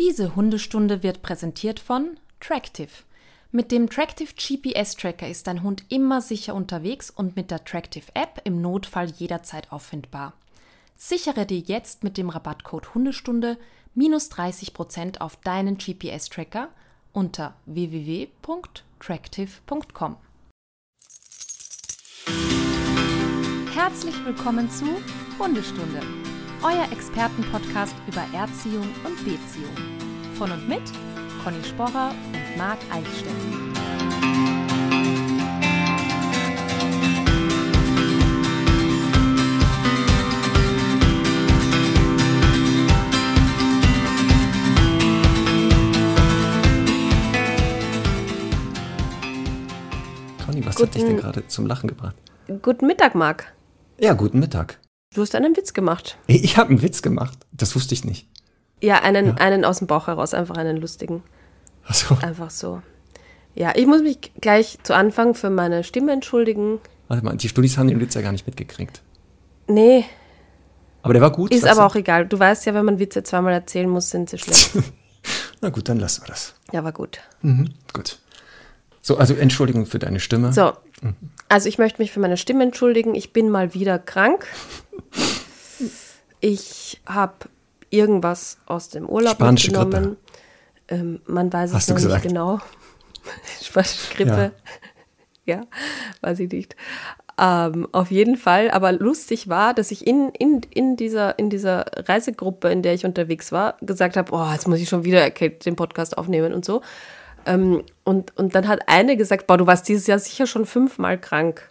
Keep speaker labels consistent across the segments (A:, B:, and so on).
A: Diese Hundestunde wird präsentiert von Tractive. Mit dem Tractive GPS Tracker ist dein Hund immer sicher unterwegs und mit der Tractive App im Notfall jederzeit auffindbar. Sichere dir jetzt mit dem Rabattcode Hundestunde minus 30% auf deinen GPS Tracker unter www.tractive.com. Herzlich willkommen zu Hundestunde, euer Expertenpodcast über Erziehung und Beziehung. Von und mit Conny Sporrer und Marc Eichstätt.
B: Conny, was
C: Guten-
B: hat dich denn gerade zum Lachen gebracht?
C: Guten Mittag, Marc.
B: Ja, guten Mittag.
C: Du hast einen Witz gemacht.
B: Ich habe einen Witz gemacht. Das wusste ich nicht.
C: Ja, einen, einen aus dem Bauch heraus, einfach einen lustigen.
B: Also,
C: Einfach so. Ja, ich muss mich gleich zu Anfang für meine Stimme entschuldigen.
B: warte mal, die Studis haben den Witz ja gar nicht mitgekriegt.
C: Nee,
B: Aber der war gut.
C: ist aber
B: du?
C: auch egal. Du weißt ja, wenn man Witze zweimal erzählen muss, sind sie schlecht.
B: Na gut, dann lassen wir das.
C: ja, war gut.
B: Mhm, gut. So, also Entschuldigung für deine Stimme.
C: So, also ich möchte mich für meine Stimme entschuldigen. Ich bin mal wieder krank. Ich habe irgendwas aus dem Urlaub
B: Spanische
C: mitgenommen. Ähm, man weiß
B: Hast
C: es noch
B: gesagt.
C: nicht genau. Spanische Grippe. Ja. weiß ich nicht. Ähm, auf jeden Fall, aber lustig war, dass ich in, in, in, dieser, in dieser Reisegruppe, in der ich unterwegs war, gesagt habe, oh, jetzt muss ich schon wieder den Podcast aufnehmen und so. Ähm, und, und dann hat eine gesagt, boah, du warst dieses Jahr sicher schon fünfmal krank.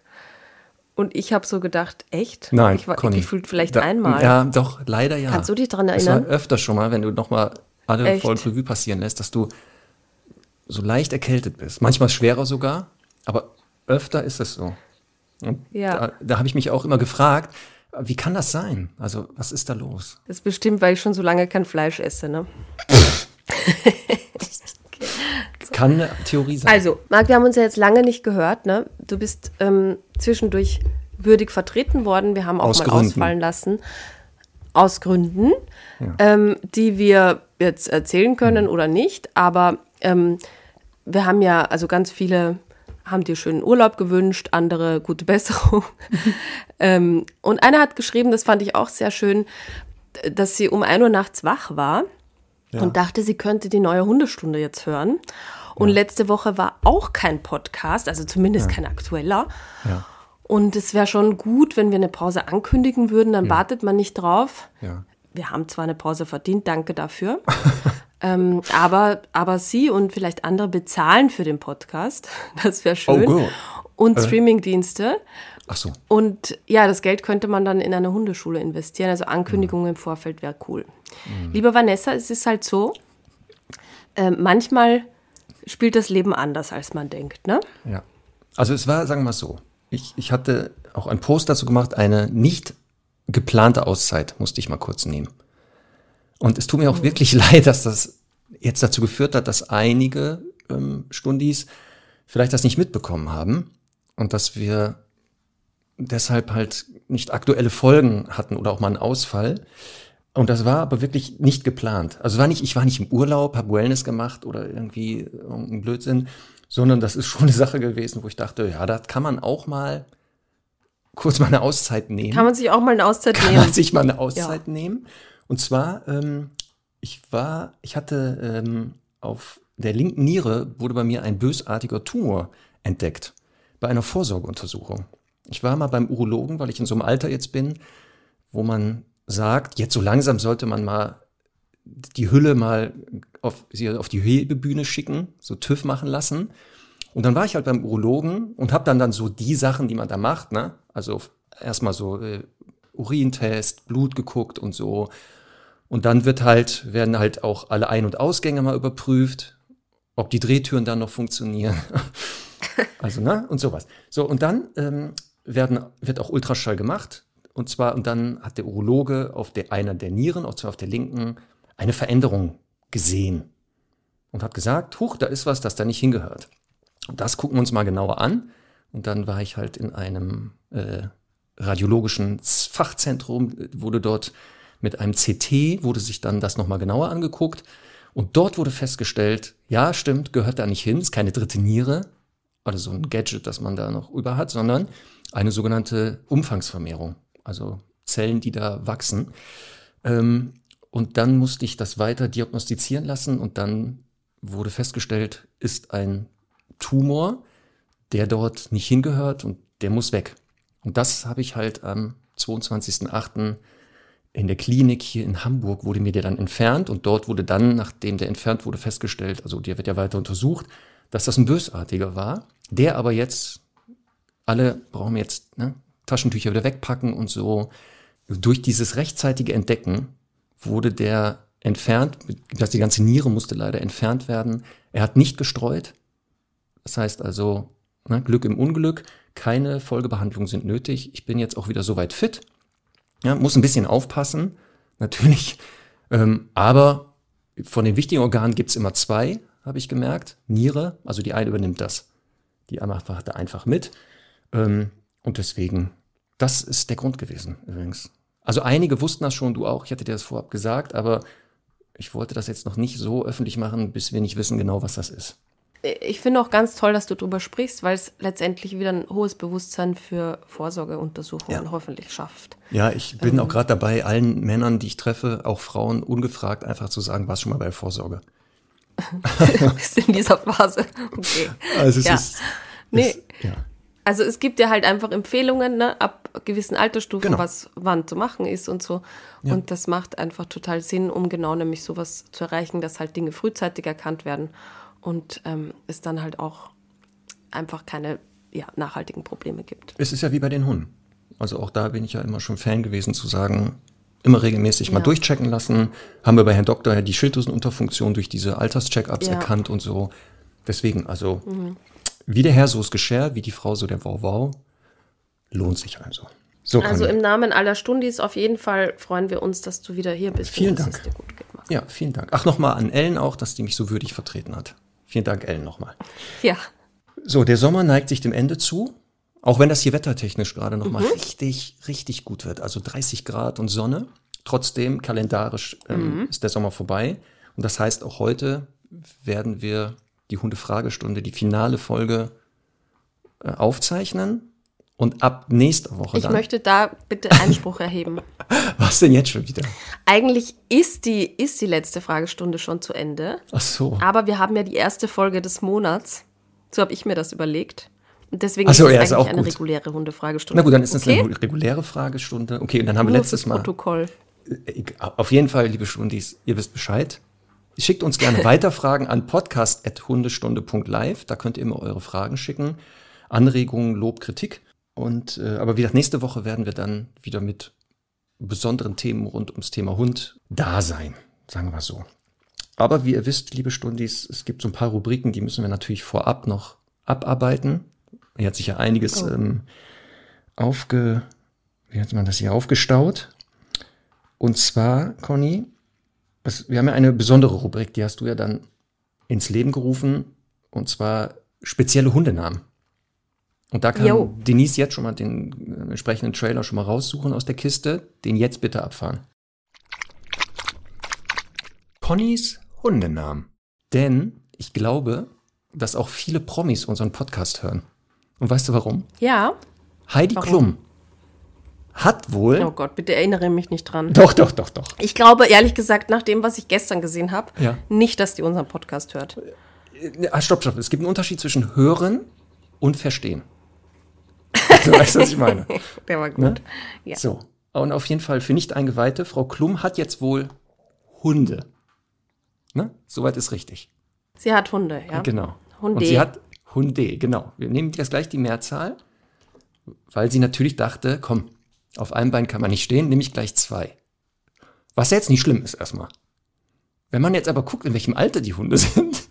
C: Und ich habe so gedacht, echt?
B: Nein,
C: ich war
B: Conny.
C: gefühlt vielleicht
B: Da-
C: einmal.
B: Ja, doch, leider ja.
C: Kannst du dich daran
B: Es war
C: erinnern?
B: öfter schon mal, wenn du nochmal alle
C: Echt?
B: vollen Revue passieren lässt, dass du so leicht erkältet bist. Manchmal schwerer sogar, aber öfter ist es so. Und
C: Ja.
B: da, da habe ich mich auch immer gefragt, wie kann das sein? Also, was ist da los?
C: Das ist bestimmt, weil ich schon so lange kein Fleisch esse, ne?
B: Kann eine Theorie sein.
C: Also, Marc, wir haben uns ja jetzt lange nicht gehört, ne? Du bist ähm, zwischendurch würdig vertreten worden. Wir haben auch
B: Aus
C: mal
B: Gründen.
C: ausfallen lassen. Aus Gründen,
B: Ja.
C: ähm, die wir jetzt erzählen können
B: Mhm.
C: oder nicht. Aber ähm, wir haben ja, also ganz viele haben dir schönen Urlaub gewünscht, andere gute Besserung. ähm, und einer hat geschrieben, das fand ich auch sehr schön, dass sie um 1 Uhr nachts wach war
B: Ja.
C: und dachte, sie könnte die neue Hundestunde jetzt hören. Und letzte Woche war auch kein Podcast, also zumindest kein aktueller.
B: ja,
C: Und es wäre schon gut, wenn wir eine Pause ankündigen würden, dann wartet man nicht drauf.
B: ja.
C: Wir haben zwar eine Pause verdient, danke dafür. ähm, aber, aber Sie und vielleicht andere bezahlen für den Podcast. Das wäre schön.
B: Oh.
C: Und Streamingdienste.
B: Ach so.
C: Und ja, das Geld könnte man dann in eine Hundeschule investieren. Also Ankündigungen im Vorfeld wäre cool. Liebe Vanessa, es ist halt so, äh, manchmal spielt das Leben anders, als man denkt, ne?
B: Ja. Also es war, sagen wir mal so, ich, ich hatte auch einen Post dazu gemacht, eine nicht geplante Auszeit musste ich mal kurz nehmen. Und es tut mir auch wirklich leid, dass das jetzt dazu geführt hat, dass einige ähm, Stundis vielleicht das nicht mitbekommen haben und dass wir deshalb halt nicht aktuelle Folgen hatten oder auch mal einen Ausfall. Und das war aber wirklich nicht geplant. Also war nicht, ich war nicht im Urlaub, habe Wellness gemacht oder irgendwie irgendein Blödsinn, sondern das ist schon eine Sache gewesen, wo ich dachte, ja, da kann man auch mal kurz mal eine Auszeit nehmen
C: Kann man sich auch mal eine Auszeit
B: kann
C: nehmen?
B: man sich mal eine Auszeit nehmen. Und zwar, ähm, ich war, ich hatte ähm, auf der linken Niere wurde bei mir ein bösartiger Tumor entdeckt bei einer Vorsorgeuntersuchung. Ich war mal beim Urologen, weil ich in so einem Alter jetzt bin, wo man sagt, jetzt so langsam sollte man mal die Hülle mal auf, auf die Hebebühne schicken, so TÜV machen lassen. Und dann war ich halt beim Urologen und habe dann dann so die Sachen, die man da macht, ne? Also erstmal so äh, Urintest, Blut geguckt und so. Und dann wird halt, werden halt auch alle Ein- und Ausgänge mal überprüft, ob die Drehtüren dann noch funktionieren. also, ne? Und sowas. So, und dann ähm, werden, wird auch Ultraschall gemacht. Und zwar, und dann hat der Urologe auf der einer der Nieren, und zwar auf der linken, eine Veränderung gesehen. Und hat gesagt, huch, da ist was, das da nicht hingehört. Und das gucken wir uns mal genauer an. Und dann war ich halt in einem äh, radiologischen Fachzentrum, wurde dort mit einem CT, wurde sich dann das nochmal genauer angeguckt. Und dort wurde festgestellt, ja, stimmt, gehört da nicht hin, ist keine dritte Niere, also so ein Gadget, das man da noch über hat, sondern eine sogenannte Umfangsvermehrung, also Zellen, die da wachsen. Ähm, und dann musste ich das weiter diagnostizieren lassen und dann wurde festgestellt, ist ein Tumor, der dort nicht hingehört und der muss weg. Und das habe ich halt am 22.08. in der Klinik hier in Hamburg wurde mir der dann entfernt und dort wurde dann, nachdem der entfernt wurde, festgestellt, also der wird ja weiter untersucht, dass das ein Bösartiger war, der aber jetzt, alle brauchen jetzt ne, Taschentücher wieder wegpacken und so. Durch dieses rechtzeitige Entdecken wurde der entfernt, dass die ganze Niere musste leider entfernt werden. Er hat nicht gestreut. Das heißt also, ne, Glück im Unglück, keine Folgebehandlungen sind nötig. Ich bin jetzt auch wieder soweit fit. Ja, muss ein bisschen aufpassen, natürlich. Ähm, aber von den wichtigen Organen gibt's immer zwei, habe ich gemerkt. Niere, also die eine übernimmt das. Die andere macht einfach mit. Ähm, und deswegen, das ist der Grund gewesen, übrigens. Also einige wussten das schon, du auch, ich hatte dir das vorab gesagt, aber ich wollte das jetzt noch nicht so öffentlich machen, bis wir nicht wissen genau, was das ist.
C: Ich finde auch ganz toll, dass du darüber sprichst, weil es letztendlich wieder ein hohes Bewusstsein für Vorsorgeuntersuchungen ja. hoffentlich schafft.
B: Ja, ich bin ähm, auch gerade dabei, allen Männern, die ich treffe, auch Frauen, ungefragt einfach zu sagen, was schon mal bei Vorsorge.
C: bist in dieser Phase. Okay.
B: Also es ja. ist.
C: Nee. Ist, ja. Also es gibt ja halt einfach Empfehlungen, ne, ab gewissen Altersstufen, genau. was wann zu machen ist und so. Ja. Und das macht einfach total Sinn, um genau nämlich sowas zu erreichen, dass halt Dinge frühzeitig erkannt werden und ähm, es dann halt auch einfach keine ja, nachhaltigen Probleme gibt.
B: Es ist ja wie bei den Hunden. Also auch da bin ich ja immer schon Fan gewesen zu sagen, immer regelmäßig ja. mal durchchecken lassen. Haben wir bei Herrn Doktor ja die Schilddrüsenunterfunktion durch diese Alterscheckups ja. erkannt und so. Deswegen, also mhm. wie der Herr so ist Geschirr, wie die Frau so der Wow-Wow, lohnt sich also.
C: So, also im Namen aller Stundis auf jeden Fall freuen wir uns, dass du wieder hier bist.
B: Vielen Dank. Ja, vielen Dank. Ach, nochmal an Ellen auch, dass die mich so würdig vertreten hat. Vielen Dank, Ellen, nochmal.
C: Ja.
B: So, der Sommer neigt sich dem Ende zu. Auch wenn das hier wettertechnisch gerade nochmal mhm. richtig, richtig gut wird. Also 30 Grad und Sonne. Trotzdem, kalendarisch ähm, mhm. ist der Sommer vorbei. Und das heißt, auch heute werden wir die Hundefragestunde, die finale Folge äh, aufzeichnen. Und ab nächster Woche
C: ich
B: dann.
C: Möchte da bitte Einspruch erheben.
B: Was denn jetzt schon wieder?
C: Eigentlich ist die, ist die letzte Fragestunde schon zu Ende.
B: Ach so.
C: Aber wir haben ja die erste Folge des Monats. So habe ich mir das überlegt. Und deswegen
B: so,
C: ist es
B: ja,
C: eigentlich
B: ist
C: eine
B: gut.
C: reguläre Hundefragestunde.
B: Na gut, dann ist es okay? eine reguläre Fragestunde. Okay, und dann haben Nur wir letztes Mal.
C: Protokoll.
B: Äh, auf jeden Fall, liebe Stundis, ihr wisst Bescheid. Schickt uns gerne weiter Fragen an podcast.hundestunde.live. Da könnt ihr immer eure Fragen schicken. Anregungen, Lob, Kritik. Und äh, aber wie gesagt, nächste Woche werden wir dann wieder mit besonderen Themen rund ums Thema Hund da sein, sagen wir so. Aber wie ihr wisst, liebe Stundis, es gibt so ein paar Rubriken, die müssen wir natürlich vorab noch abarbeiten. Hier hat sich ja einiges oh. ähm, aufge, wie hat man das hier aufgestaut? Und zwar, Conny, es, wir haben ja eine besondere Rubrik, die hast du ja dann ins Leben gerufen, und zwar spezielle Hundenamen. Und da kann jo. Denise jetzt schon mal den äh, entsprechenden Trailer schon mal raussuchen aus der Kiste. Den jetzt bitte abfahren. Connys Hundenamen. Denn ich glaube, dass auch viele Promis unseren Podcast hören. Und weißt du warum?
C: Ja.
B: Heidi warum? Klum hat wohl.
C: Oh Gott, bitte erinnere mich nicht dran.
B: Doch, doch, doch, doch.
C: Ich glaube, ehrlich gesagt, nach dem, was ich gestern gesehen habe,
B: ja.
C: nicht, dass die unseren Podcast hört.
B: Äh, ah, stopp, stopp. Es gibt einen Unterschied zwischen hören und verstehen. Du weißt, was ich meine.
C: Der war gut. Ne?
B: Ja. So. Und auf jeden Fall für Nicht-Eingeweihte, Frau Klum hat jetzt wohl Hunde. Ne? Soweit ist richtig.
C: Sie hat Hunde, ja.
B: Genau.
C: Hunde.
B: Und sie hat Hunde, genau. Wir nehmen jetzt gleich die Mehrzahl, weil sie natürlich dachte, komm, auf einem Bein kann man nicht stehen, nehme ich gleich zwei. Was jetzt nicht schlimm ist erstmal. Wenn man jetzt aber guckt, in welchem Alter die Hunde sind,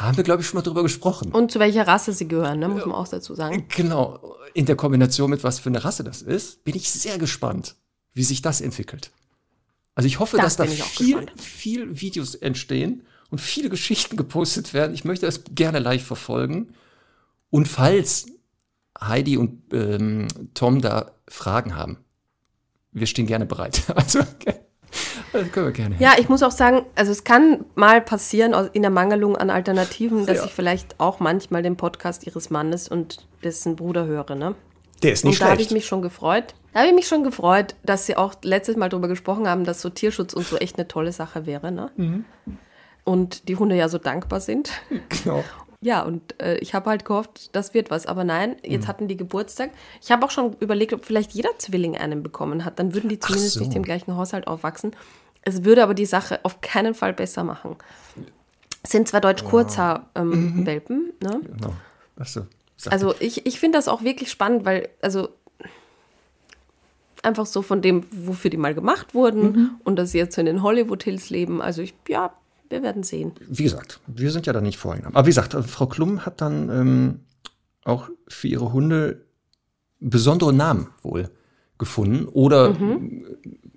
B: haben wir, glaube ich, schon mal drüber gesprochen.
C: Und zu welcher Rasse sie gehören, ne? muss man auch dazu sagen.
B: Genau. In der Kombination mit was für eine Rasse das ist, bin ich sehr gespannt, wie sich das entwickelt. Also ich hoffe, das dass da viel, viel Videos entstehen und viele Geschichten gepostet werden. Ich möchte das gerne live verfolgen. Und falls Heidi und ähm, Tom da Fragen haben, wir stehen gerne bereit. Also, okay. Das können wir gerne.
C: Ja, ich muss auch sagen, also es kann mal passieren in der Mangelung an Alternativen, dass
B: Ja.
C: ich vielleicht auch manchmal den Podcast ihres Mannes und dessen Bruder höre, ne?
B: Der ist nicht
C: und da habe ich
B: schlecht.
C: mich schon gefreut. Da habe ich mich schon gefreut, dass sie auch letztes Mal darüber gesprochen haben, dass so Tierschutz und so echt eine tolle Sache wäre, ne?
B: Mhm.
C: Und die Hunde ja so dankbar sind.
B: Genau.
C: Ja, und äh, ich habe halt gehofft, das wird was. Aber nein, jetzt
B: Mhm.
C: hatten die Geburtstag. Ich habe auch schon überlegt, ob vielleicht jeder Zwilling einen bekommen hat. Dann würden die zumindest
B: so.
C: nicht im gleichen Haushalt aufwachsen. Es würde aber die Sache auf keinen Fall besser machen. Es sind zwar Deutsch-Kurzhaar-Welpen, ne?
B: genau. Ach so.
C: Also ich, ich finde das auch wirklich spannend, weil, also einfach so von dem, wofür die mal gemacht wurden und dass sie jetzt so in den Hollywood Hills leben. Also ich, ja, wir werden sehen.
B: wie gesagt, wir sind ja da nicht voreingenommen. Aber wie gesagt, Frau Klum hat dann ähm, auch für ihre Hunde besondere Namen wohl gefunden oder äh,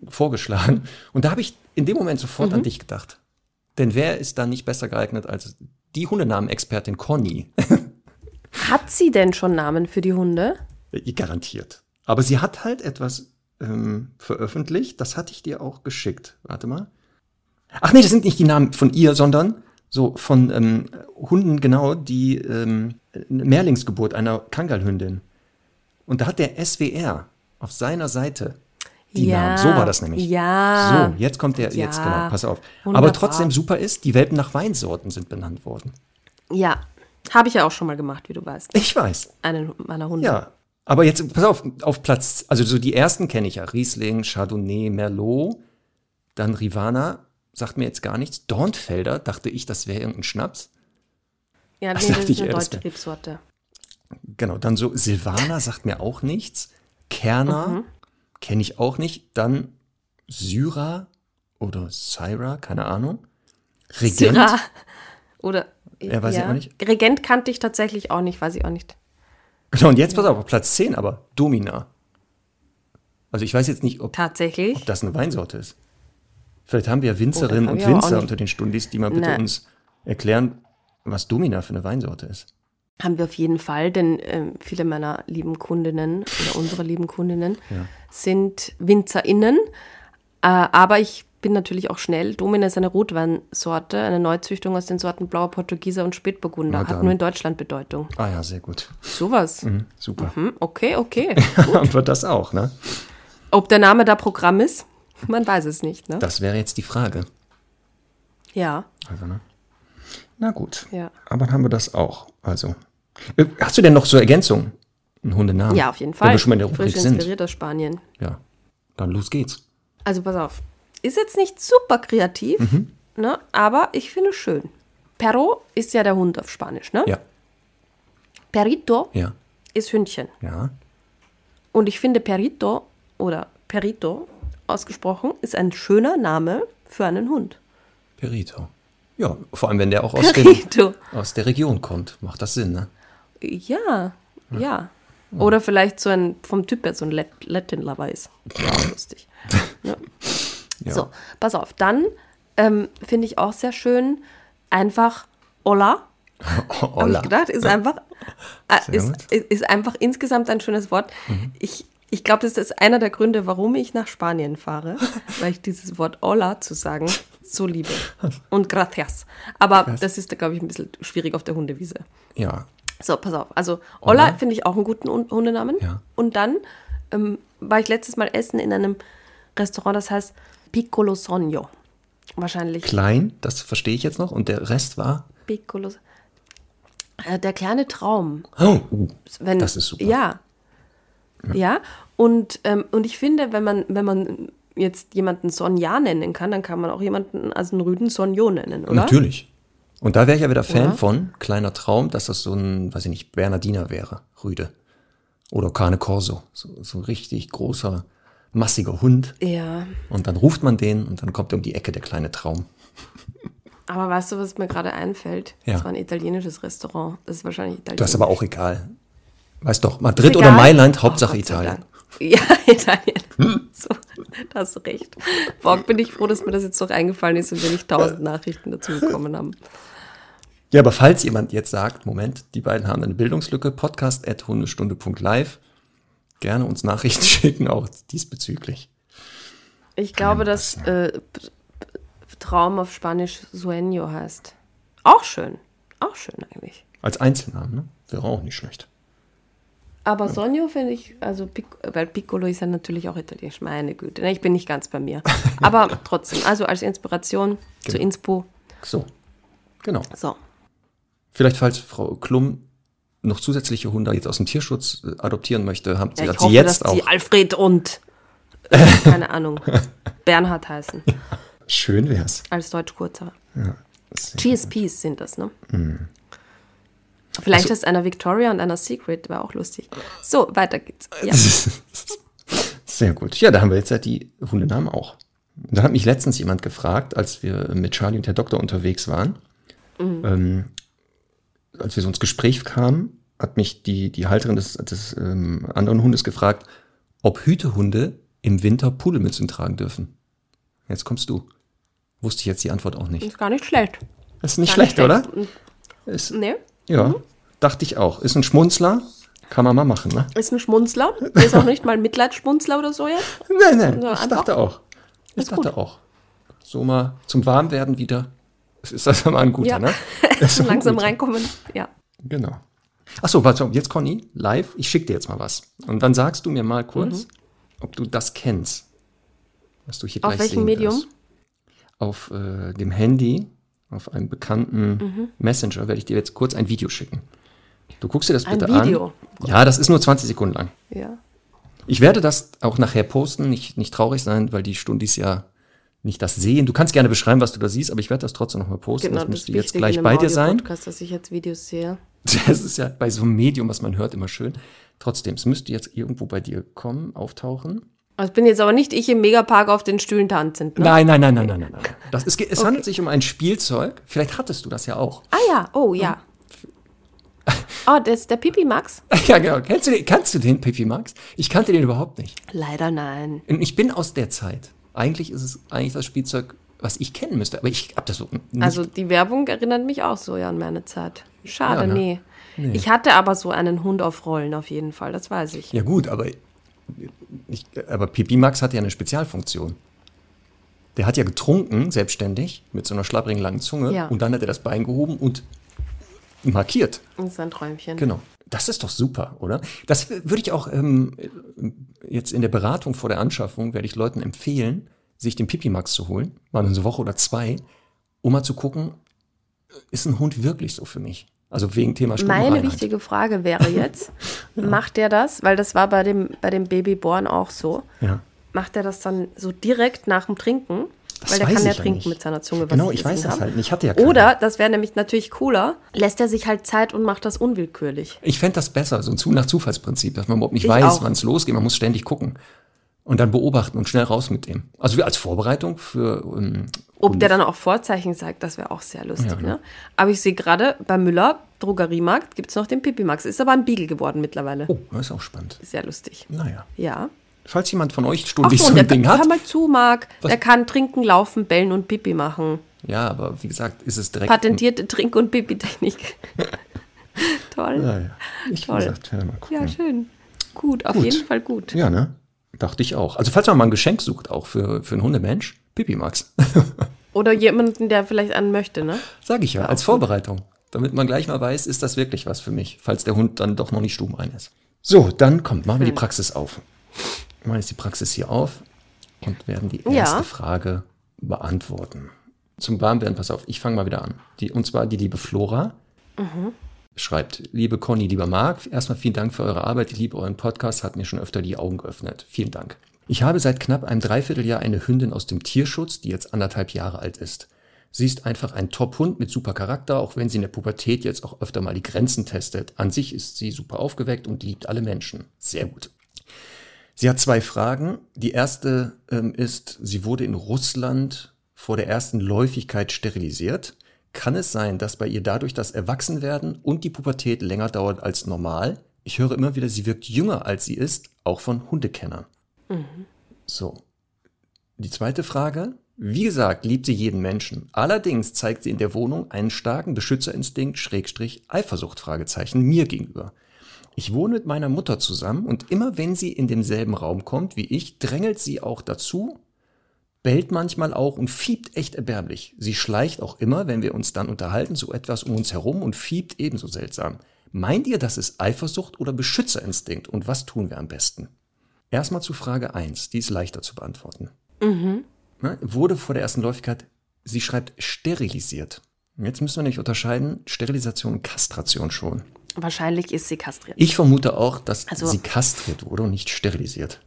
B: vorgeschlagen. Und da habe ich in dem Moment sofort an dich gedacht. Denn wer ist da nicht besser geeignet als die Hundenamenexpertin Conny?
C: Hat sie denn schon Namen für die Hunde?
B: Garantiert. Aber sie hat halt etwas ähm, veröffentlicht, das hatte ich dir auch geschickt. Warte mal. Ach nee, das sind nicht die Namen von ihr, sondern so von ähm, Hunden genau, die ähm, Mehrlingsgeburt einer Kangalhündin. Und da hat der SWR auf seiner Seite die
C: Ja,
B: Namen. So war das nämlich.
C: ja.
B: So, jetzt kommt der,
C: Ja,
B: jetzt genau, pass auf. Aber
C: wunderbar.
B: trotzdem super ist, die Welpen nach Weinsorten sind benannt worden.
C: Ja, habe ich ja auch schon mal gemacht, wie du weißt.
B: Ich weiß.
C: Einen meiner Hunde.
B: Ja, aber jetzt, pass auf, auf Platz, also so die ersten kenne ich ja. Riesling, Chardonnay, Merlot, dann Rivana, sagt mir jetzt gar nichts. Dornfelder, dachte ich, das wäre irgendein Schnaps.
C: ja
B: Das
C: nee, das ist
B: ich
C: eine deutsche Rebsorte.
B: Genau, dann so Silvana sagt mir auch nichts. Kerner
C: Mhm.
B: Kenne ich auch nicht. Dann Syra oder Syra, keine Ahnung. Regent.
C: Syrah. Oder.
B: Ja, weiß ich auch nicht.
C: Regent kannte ich tatsächlich auch nicht, weiß ich auch nicht.
B: Genau, und jetzt pass auf, Platz 10 aber, Domina. Also ich weiß jetzt nicht, ob
C: Tatsächlich.
B: ob das eine Weinsorte ist. Vielleicht haben wir Winzerinnen
C: haben
B: und
C: wir
B: Winzer unter den Stundis, die mal bitte
C: Nee.
B: uns erklären, was Domina für eine Weinsorte ist.
C: Haben wir auf jeden Fall, denn ähm, viele meiner lieben Kundinnen oder unsere lieben Kundinnen sind WinzerInnen. Äh, aber ich bin natürlich auch schnell. Domina ist eine Rotweinsorte, eine Neuzüchtung aus den Sorten Blauer Portugieser und Spätburgunder. Hat nur in Deutschland Bedeutung.
B: Ah ja, sehr gut.
C: Sowas.
B: Mhm, super.
C: Hm, okay, okay.
B: Haben wir das auch, ne?
C: Ob der Name da Programm ist? Man weiß es nicht, ne?
B: Das wäre jetzt die Frage.
C: Ja,
B: Also, ne? Na gut.
C: ja.
B: Aber dann haben wir das auch. Also. Äh, Hast du denn noch so Ergänzungen? Einen Hundenamen?
C: Ja, auf jeden
B: Wenn
C: Fall.
B: wir schon mal in der Rubrik
C: Frisch
B: sind.
C: inspiriert aus Spanien.
B: Ja. Dann los geht's.
C: Also pass auf. Ist jetzt nicht super kreativ,
B: Mhm.
C: ne? aber ich finde es schön. Perro ist ja der Hund auf Spanisch, ne?
B: Ja.
C: Perito
B: Ja.
C: ist Hündchen.
B: Ja.
C: Und ich finde Perito oder Perito ausgesprochen ist ein schöner Name für einen Hund.
B: Perito. Ja, vor allem, wenn der auch aus,
C: Perito.
B: aus der Region kommt. Macht das Sinn, ne?
C: Ja, ja. Oder vielleicht so ein, vom Typ her so ein Let Latin-Lover ist. Ja, lustig. Ja.
B: Ja.
C: So, pass auf. Dann ähm, finde ich auch sehr schön, einfach Hola. Habe
B: Hola.
C: ich gedacht, ist einfach, äh, ist, ist einfach insgesamt ein schönes Wort. Ich, ich glaube, das ist einer der Gründe, warum ich nach Spanien fahre, weil ich dieses Wort Hola zu sagen so liebe. Und gracias. Aber das ist, glaube ich, ein bisschen schwierig auf der Hundewiese.
B: Ja.
C: So, pass auf. Also, Olla finde ich auch einen guten Hun- Hundenamen.
B: Ja.
C: Und dann ähm, war ich letztes Mal essen in einem Restaurant, das heißt Piccolo Sogno. Wahrscheinlich
B: Klein, das verstehe ich jetzt noch. Und der Rest war.
C: Piccolo. Äh, der kleine Traum.
B: Oh, uh,
C: Wenn,
B: Das ist super.
C: Ja. Ja. Und, ähm, und ich finde, wenn man, wenn man jetzt jemanden Sonja nennen kann, dann kann man auch jemanden als einen Rüden Sonjo nennen, oder?
B: natürlich. Und da wäre ich ja wieder Fan
C: Oder?
B: von. Kleiner Traum, dass das so ein, weiß ich nicht, Bernardiner wäre. Rüde. Oder Cane Corso. So, so ein richtig großer, massiger Hund.
C: Ja.
B: Und dann ruft man den und dann kommt um die Ecke der kleine Traum.
C: Aber weißt du, was mir gerade einfällt?
B: Ja.
C: Das war ein italienisches Restaurant. Das ist wahrscheinlich italienisch.
B: Das ist aber auch egal. Weiß doch, Madrid oder Mailand, Hauptsache
C: Oh, Gott sei
B: Italien.
C: Ja, Italien. So, da hast du recht. Boah, bin ich froh, dass mir das jetzt noch eingefallen ist und wir nicht tausend Nachrichten dazu bekommen haben.
B: Ja, aber falls jemand jetzt sagt, Moment, die beiden haben eine Bildungslücke, podcast.hundestunde.live, gerne uns Nachrichten schicken, auch diesbezüglich.
C: Ich glaube, dass äh, Traum auf Spanisch Sueño heißt. Auch schön. Auch schön eigentlich.
B: Als Einzelnamen, ne? Wäre auch nicht schlecht.
C: Aber Sonio finde ich, also Pic weil Piccolo ist ja natürlich auch italienisch, meine Güte. Ne, Ich bin nicht ganz bei mir. Aber trotzdem, also als Inspiration zu
B: Genau.
C: Inspo.
B: So. Genau.
C: So.
B: Vielleicht, falls Frau Klum noch zusätzliche Hunde jetzt aus dem Tierschutz äh, adoptieren möchte, hat sie,
C: Ja, ich
B: hat sie
C: hoffe,
B: jetzt
C: dass die
B: auch.
C: Alfred und, keine Ahnung, Bernhard heißen.
B: Schön wär's.
C: Als Deutschkurzer.
B: Sehr
C: GSPs sind das, ne? Vielleicht
B: Also-
C: ist einer Victoria und einer Secret, war auch lustig. So, weiter geht's. Ja.
B: Sehr gut. Ja, da haben wir jetzt ja die Hundenamen auch. Da hat mich letztens jemand gefragt, als wir mit Charlie und Herr Doktor unterwegs waren, ähm, als wir so ins Gespräch kamen, hat mich die, die Halterin des, des ähm, anderen Hundes gefragt, ob Hütehunde im Winter Pudelmützen tragen dürfen. Jetzt kommst du. Wusste ich jetzt die Antwort auch nicht.
C: Ist gar nicht schlecht.
B: Das ist nicht
C: Gar
B: schlecht, oder?
C: Ist, nee,
B: Ja, dachte ich auch. Ist ein Schmunzler, kann man mal machen, ne?
C: ist ein Schmunzler. Ist auch nicht mal ein Mitleidsschmunzler oder so jetzt.
B: Nein, nein, ich dachte auch. Ich dachte
C: gut.
B: auch. So mal zum Warmwerden wieder. Ist das mal ein guter,
C: Ja.
B: ne? Ist ein
C: langsam
B: guter.
C: reinkommen. Ja.
B: Genau. Achso, warte, jetzt Conny, live, ich schicke dir jetzt mal was. Und dann sagst du mir mal kurz, ob du das kennst. Was du hier
C: Mhm. Auf
B: gleich
C: welchem
B: sehen
C: Medium?
B: Wirst. Auf äh, dem Handy, auf einem bekannten
C: Mhm.
B: Messenger, werde ich dir jetzt kurz ein Video schicken. Du guckst dir das
C: Ein
B: bitte
C: Video?
B: an. Ja, das ist nur 20 Sekunden lang.
C: Ja.
B: Ich werde das auch nachher posten, nicht, nicht traurig sein, weil die Stundis ja nicht das sehen. Du kannst gerne beschreiben, was du da siehst, aber ich werde das trotzdem nochmal posten.
C: Genau,
B: das
C: das
B: müsste jetzt gleich bei dir sein.
C: Audio-Podcast, dass ich jetzt Videos sehe.
B: Das ist ja bei so einem Medium, was man hört, immer schön. Trotzdem, es müsste jetzt irgendwo bei dir kommen, auftauchen.
C: Also bin jetzt aber nicht ich im Megapark auf den Stühlen tanzend. Ne?
B: Nein, nein, nein, nein, nein, nein. nein. Das ist, es handelt sich um ein Spielzeug. Vielleicht hattest du das ja auch.
C: Ah ja, oh ja. Oh, das ist der Pipi Max?
B: Ja, genau. Kennst du den, kannst du den, Pipi Max? Ich kannte den überhaupt nicht.
C: Leider nein.
B: Und ich bin aus der Zeit. Eigentlich ist es eigentlich das Spielzeug, was ich kennen müsste. Aber ich habe das so nicht.
C: Also die Werbung erinnert mich auch so ja an meine Zeit. Schade,
B: Ja, ne?
C: nee.
B: Nee.
C: Ich hatte aber so einen Hund auf Rollen auf jeden Fall, das weiß ich.
B: Ja gut, aber, ich, aber Pipi Max hat ja eine Spezialfunktion. Der hat ja getrunken, selbstständig, mit so einer schlapprigen langen Zunge.
C: Ja.
B: Und dann hat er das Bein gehoben und markiert.
C: Das ist ein Träumchen.
B: Genau. Das ist doch super, oder? Das würde ich auch ähm, jetzt in der Beratung vor der Anschaffung, werde ich Leuten empfehlen, sich den Pipi Max zu holen, mal eine Woche oder zwei, um mal zu gucken, ist ein Hund wirklich so für mich? Also wegen Thema
C: Meine wichtige Frage wäre jetzt, macht der das, weil das war bei dem, bei dem Babyborn auch so,
B: Ja.
C: macht er das dann so direkt nach dem Trinken?
B: Das
C: weil der kann ja trinken mit seiner Zunge. was
B: Genau, ich weiß das
C: habe.
B: halt nicht. Ich hatte ja keine.
C: Oder, das wäre nämlich natürlich cooler, lässt er sich halt Zeit und macht das unwillkürlich.
B: Ich fände das besser, so ein Zu- nach Zufallsprinzip, dass man überhaupt nicht
C: Ich
B: weiß, wann es losgeht. Man muss ständig gucken. Und dann beobachten und schnell raus mit dem. Also wir als Vorbereitung für. Ähm,
C: Ob der dann auch Vorzeichen sagt, das wäre auch sehr lustig.
B: Ja, genau.
C: ne? Aber ich sehe gerade, bei Müller, Drogeriemarkt, gibt es noch den Pipi Max. Ist aber ein Beagle geworden mittlerweile.
B: Oh, das ist auch spannend.
C: Sehr lustig.
B: Naja.
C: Ja.
B: Falls jemand von euch stundlich
C: so,
B: so
C: der
B: ein Ding hat.
C: hör mal zu, Marc.
B: Was?
C: Der kann trinken, laufen, bellen und Pipi machen.
B: Ja, aber wie gesagt, ist es direkt.
C: Patentierte Trink- und Pipi-Technik. Toll.
B: Naja. Ich, wie
C: Toll.
B: gesagt, werde mal gucken.
C: Ja, schön. Gut, auf
B: Gut.
C: jeden Fall gut.
B: Ja, ne? Dachte ich auch. Also falls man mal ein Geschenk sucht, auch für, für einen Hundemensch, Pipi Max.
C: Oder jemanden, der vielleicht einen möchte, ne?
B: Sag ich ja, als Vorbereitung. Damit man gleich mal weiß, ist das wirklich was für mich, falls der Hund dann doch noch nicht stubenrein ist. So, dann kommt, machen wir
C: Hm.
B: die Praxis auf. Machen jetzt die Praxis hier auf und werden die
C: Ja.
B: erste Frage beantworten. Zum Warmwerden, pass auf, ich fange mal wieder an. Die, und zwar die liebe Flora
C: Mhm.
B: schreibt, liebe Conny, lieber Marc, erstmal vielen Dank für eure Arbeit. Ich liebe euren Podcast, hat mir schon öfter die Augen geöffnet. Vielen Dank. Ich habe seit knapp einem Dreivierteljahr eine Hündin aus dem Tierschutz, die jetzt anderthalb Jahre alt ist. Sie ist einfach ein Top-Hund mit super Charakter, auch wenn sie in der Pubertät jetzt auch öfter mal die Grenzen testet. An sich ist sie super aufgeweckt und liebt alle Menschen. Sehr gut. Sie hat zwei Fragen. Die erste ähm, ist, sie wurde in Russland vor der ersten Läufigkeit sterilisiert. Kann es sein, dass bei ihr dadurch das Erwachsenwerden und die Pubertät länger dauert als normal? Ich höre immer wieder, sie wirkt jünger als sie ist, auch von Hundekennern. So. Die zweite Frage. Wie gesagt, liebt sie jeden Menschen. Allerdings zeigt sie in der Wohnung einen starken Beschützerinstinkt, Schrägstrich, Eifersucht, Fragezeichen, mir gegenüber. Ich wohne mit meiner Mutter zusammen und immer wenn sie in demselben Raum kommt wie ich, drängelt sie auch dazu bellt manchmal auch und fiebt echt erbärmlich. Sie schleicht auch immer, wenn wir uns dann unterhalten, so etwas um uns herum und fiebt ebenso seltsam. Meint ihr, das ist Eifersucht oder Beschützerinstinkt? Und was tun wir am besten? Erstmal zu Frage 1, die ist leichter zu beantworten. Mhm. Ne, wurde vor der ersten Läufigkeit, sie schreibt sterilisiert. Jetzt müssen wir nämlich unterscheiden, Sterilisation und Kastration schon.
C: Wahrscheinlich ist sie kastriert.
B: Ich vermute auch, dass also, sie kastriert wurde und nicht sterilisiert.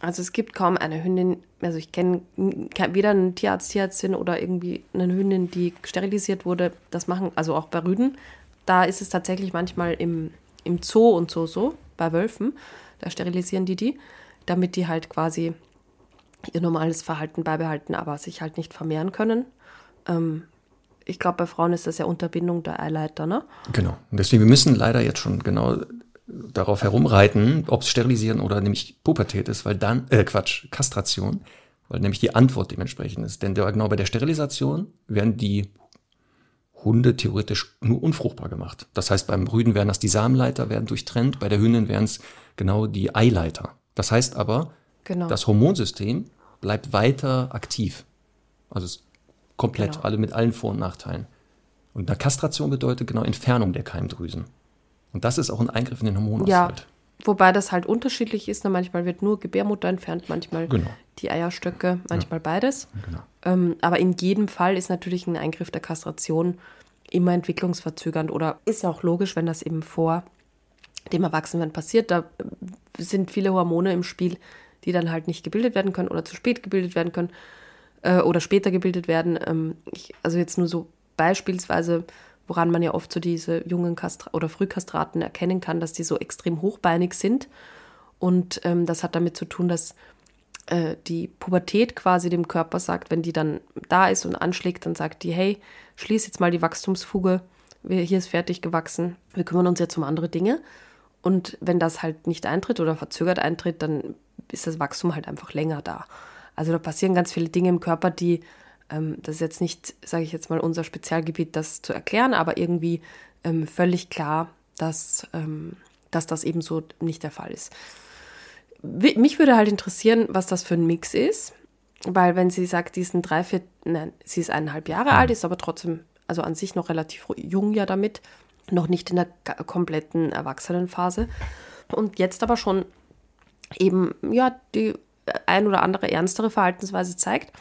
C: Also es gibt kaum eine Hündin, also ich kenne weder einen Tierarzt, Tierärztin oder irgendwie eine Hündin, die sterilisiert wurde. Das machen, also auch bei Rüden. Da ist es tatsächlich manchmal im, im Zoo und so so, bei Wölfen. Da sterilisieren die die, damit die halt quasi ihr normales Verhalten beibehalten, aber sich halt nicht vermehren können. Ähm, ich glaube, bei Frauen ist das ja Unterbindung der Eileiter, ne?
B: Genau. Und deswegen, wir müssen leider jetzt schon genau darauf herumreiten, ob es Sterilisieren oder nämlich Pubertät ist, weil dann, äh, Quatsch, Kastration, weil nämlich die Antwort dementsprechend ist. Denn genau bei der Sterilisation werden die Hunde theoretisch nur unfruchtbar gemacht. Das heißt, beim Rüden werden das die Samenleiter werden durchtrennt, bei der Hündin wären es genau die Eileiter. Das heißt aber, genau. das Hormonsystem bleibt weiter aktiv. Also es komplett, genau. alle mit allen Vor- und Nachteilen. Und eine Kastration bedeutet genau Entfernung der Keimdrüsen. Und das ist auch ein Eingriff in den Hormonhaushalt. Ja,
C: wobei das halt unterschiedlich ist. Ne? Manchmal wird nur Gebärmutter entfernt, manchmal genau. die Eierstöcke, manchmal ja. beides. Genau. Ähm, aber in jedem Fall ist natürlich ein Eingriff der Kastration immer entwicklungsverzögernd oder ist ja auch logisch, wenn das eben vor dem Erwachsenwerden passiert. Da sind viele Hormone im Spiel, die dann halt nicht gebildet werden können oder zu spät gebildet werden können äh, oder später gebildet werden. Ähm, ich, also jetzt nur so beispielsweise woran man ja oft so diese jungen Kastra oder Frühkastraten erkennen kann, dass die so extrem hochbeinig sind. Und ähm, das hat damit zu tun, dass äh, die Pubertät quasi dem Körper sagt, wenn die dann da ist und anschlägt, dann sagt die, hey, schließ jetzt mal die Wachstumsfuge, hier ist fertig gewachsen, wir kümmern uns jetzt um andere Dinge. Und wenn das halt nicht eintritt oder verzögert eintritt, dann ist das Wachstum halt einfach länger da. Also da passieren ganz viele Dinge im Körper, die ähm, das ist jetzt nicht, sage ich jetzt mal, unser Spezialgebiet, das zu erklären, aber irgendwie ähm, völlig klar, dass, ähm, dass das eben so nicht der Fall ist. Mich würde halt interessieren, was das für ein Mix ist, weil wenn sie sagt, die ist ein Dreiviertel, nein, sie ist eineinhalb Jahre alt, ist aber trotzdem, also an sich noch relativ jung ja damit, noch nicht in der kompletten Erwachsenenphase und jetzt aber schon eben, ja, die ein oder andere ernstere Verhaltensweise zeigt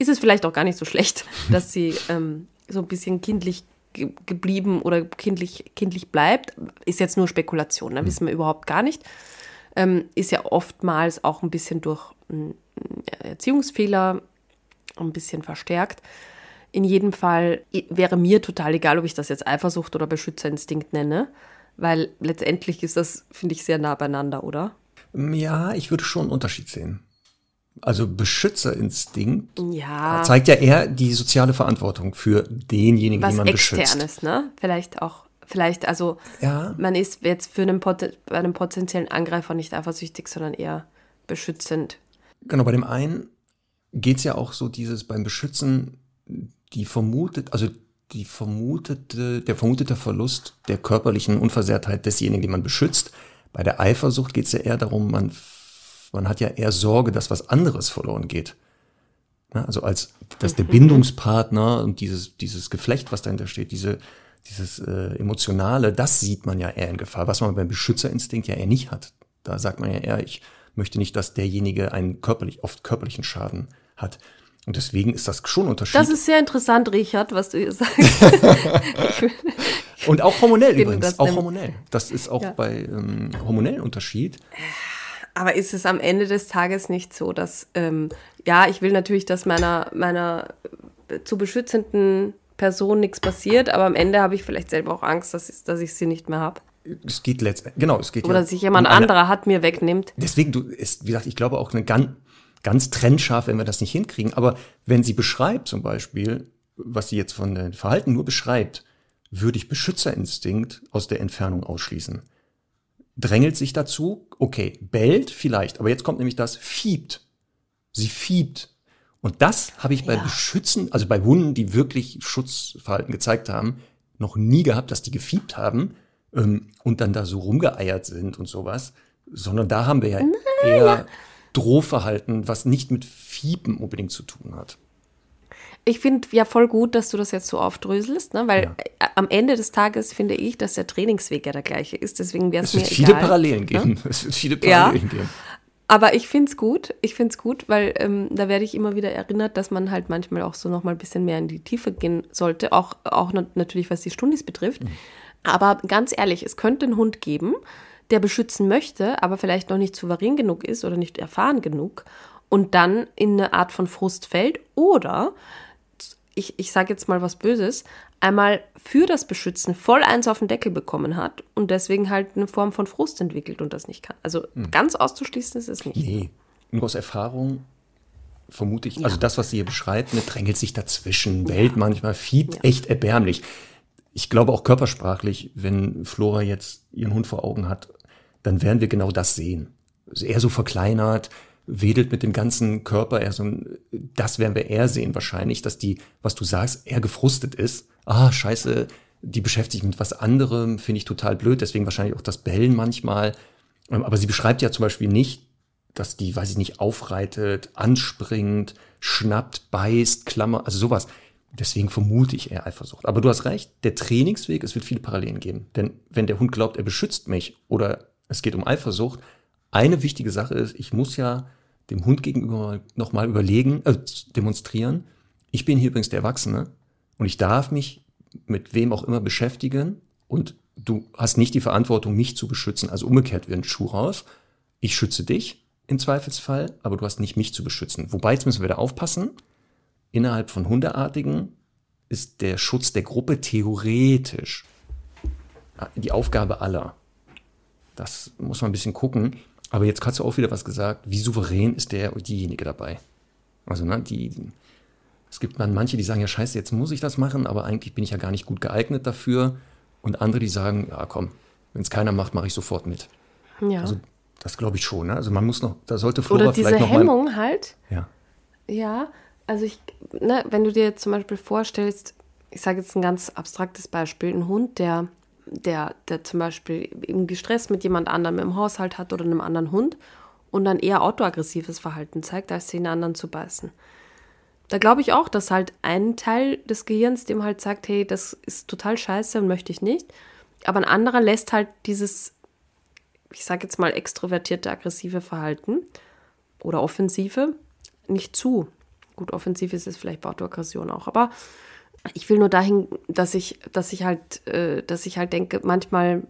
C: ist es vielleicht auch gar nicht so schlecht, dass sie ähm, so ein bisschen kindlich ge geblieben oder kindlich, kindlich bleibt. Ist jetzt nur Spekulation, da ne? wissen wir überhaupt gar nicht. Ähm, ist ja oftmals auch ein bisschen durch äh, Erziehungsfehler ein bisschen verstärkt. In jedem Fall wäre mir total egal, ob ich das jetzt Eifersucht oder Beschützerinstinkt nenne, weil letztendlich ist das, finde ich, sehr nah beieinander, oder?
B: Ja, ich würde schon einen Unterschied sehen also Beschützerinstinkt,
C: ja.
B: zeigt ja eher die soziale Verantwortung für denjenigen, Was den man externes,
C: beschützt. ne? Vielleicht auch, vielleicht, also ja. man ist jetzt für einen, bei einem potenziellen Angreifer nicht eifersüchtig, sondern eher beschützend.
B: Genau, bei dem einen geht es ja auch so dieses beim Beschützen, die vermutet, also die vermutete, der vermutete Verlust der körperlichen Unversehrtheit desjenigen, den man beschützt. Bei der Eifersucht geht es ja eher darum, man man hat ja eher Sorge, dass was anderes verloren geht. Also als dass der Bindungspartner und dieses, dieses Geflecht, was dahinter steht, diese, dieses äh, Emotionale, das sieht man ja eher in Gefahr, was man beim Beschützerinstinkt ja eher nicht hat. Da sagt man ja eher, ich möchte nicht, dass derjenige einen körperlich, oft körperlichen Schaden hat. Und deswegen ist das schon ein Unterschied.
C: Das ist sehr interessant, Richard, was du hier sagst.
B: und auch hormonell übrigens, auch hormonell. Das ist auch ja. bei ähm, hormonellen Unterschied.
C: Aber ist es am Ende des Tages nicht so, dass, ähm, ja, ich will natürlich, dass meiner, meiner zu beschützenden Person nichts passiert, aber am Ende habe ich vielleicht selber auch Angst, dass, ich, dass ich sie nicht mehr habe.
B: Es geht letztendlich, genau, es geht
C: Oder ja sich jemand um anderer hat mir wegnimmt.
B: Deswegen, du, ist, wie gesagt, ich glaube auch eine ganz, ganz trennscharf, wenn wir das nicht hinkriegen. Aber wenn sie beschreibt zum Beispiel, was sie jetzt von dem Verhalten nur beschreibt, würde ich Beschützerinstinkt aus der Entfernung ausschließen drängelt sich dazu, okay, bellt vielleicht, aber jetzt kommt nämlich das fiebt. Sie fiebt. Und das habe ich bei ja. Beschützen, also bei Hunden, die wirklich Schutzverhalten gezeigt haben, noch nie gehabt, dass die gefiebt haben ähm, und dann da so rumgeeiert sind und sowas, sondern da haben wir ja eher Drohverhalten, was nicht mit Fiepen unbedingt zu tun hat.
C: Ich finde ja voll gut, dass du das jetzt so aufdröselst, ne? weil ja. Äh, am Ende des Tages finde ich, dass der Trainingsweg ja der gleiche ist. Deswegen wäre es mir
B: egal. Viele Parallelen geben. Ne? Es wird viele Parallelen ja. geben.
C: Aber ich finde es gut. Ich finde es gut, weil ähm, da werde ich immer wieder erinnert, dass man halt manchmal auch so noch mal ein bisschen mehr in die Tiefe gehen sollte. Auch, auch natürlich, was die Stundis betrifft. Mhm. Aber ganz ehrlich, es könnte einen Hund geben, der beschützen möchte, aber vielleicht noch nicht souverän genug ist oder nicht erfahren genug und dann in eine Art von Frust fällt oder ich, ich sage jetzt mal was Böses, einmal für das Beschützen voll eins auf den Deckel bekommen hat und deswegen halt eine Form von Frust entwickelt und das nicht kann. Also hm. ganz auszuschließen ist es nicht.
B: Nee, nur aus Erfahrung vermute ich, ja. also das, was sie hier beschreibt, ne, drängelt sich dazwischen, ja. bellt manchmal, fiebt ja. echt erbärmlich. Ich glaube auch körpersprachlich, wenn Flora jetzt ihren Hund vor Augen hat, dann werden wir genau das sehen. Also eher so verkleinert, wedelt mit dem ganzen Körper, eher so das werden wir eher sehen wahrscheinlich, dass die, was du sagst, eher gefrustet ist. Ah, scheiße, die beschäftigt sich mit was anderem, finde ich total blöd, deswegen wahrscheinlich auch das Bellen manchmal. Ähm, aber sie beschreibt ja zum Beispiel nicht, dass die, weiß ich nicht, aufreitet, anspringt, schnappt, beißt, Klammer, also sowas. Deswegen vermute ich eher Eifersucht. Aber du hast recht, der Trainingsweg, es wird viele Parallelen geben. Denn wenn der Hund glaubt, er beschützt mich oder es geht um Eifersucht, eine wichtige Sache ist, ich muss ja dem Hund gegenüber nochmal überlegen, äh, demonstrieren, ich bin hier übrigens der Erwachsene und ich darf mich mit wem auch immer beschäftigen und du hast nicht die Verantwortung, mich zu beschützen. Also umgekehrt wird ein Schuh raus. Ich schütze dich im Zweifelsfall, aber du hast nicht mich zu beschützen. Wobei, jetzt müssen wir da aufpassen, innerhalb von Hundeartigen ist der Schutz der Gruppe theoretisch die Aufgabe aller. Das muss man ein bisschen gucken. Aber jetzt hast du auch wieder was gesagt. Wie souverän ist der oder diejenige dabei? Also, ne, die, es gibt dann manche, die sagen, ja, scheiße, jetzt muss ich das machen, aber eigentlich bin ich ja gar nicht gut geeignet dafür. Und andere, die sagen, ja, komm, wenn es keiner macht, mache ich sofort mit. Ja. Also, das glaube ich schon. Ne? Also, man muss noch, da sollte Flora
C: Oder diese Hemmung mal, halt.
B: Ja.
C: Ja, also ich, ne, wenn du dir jetzt zum Beispiel vorstellst, ich sage jetzt ein ganz abstraktes Beispiel, ein Hund, der der, der zum Beispiel irgendwie Stress mit jemand anderem im Haushalt hat oder einem anderen Hund und dann eher autoaggressives Verhalten zeigt, als den anderen zu beißen. Da glaube ich auch, dass halt ein Teil des Gehirns dem halt sagt, hey, das ist total scheiße und möchte ich nicht. Aber ein anderer lässt halt dieses, ich sage jetzt mal, extrovertierte, aggressive Verhalten oder offensive nicht zu. Gut, offensiv ist es vielleicht bei Autoaggression auch, aber ich will nur dahin, dass ich, dass ich halt, äh, dass ich halt denke, manchmal,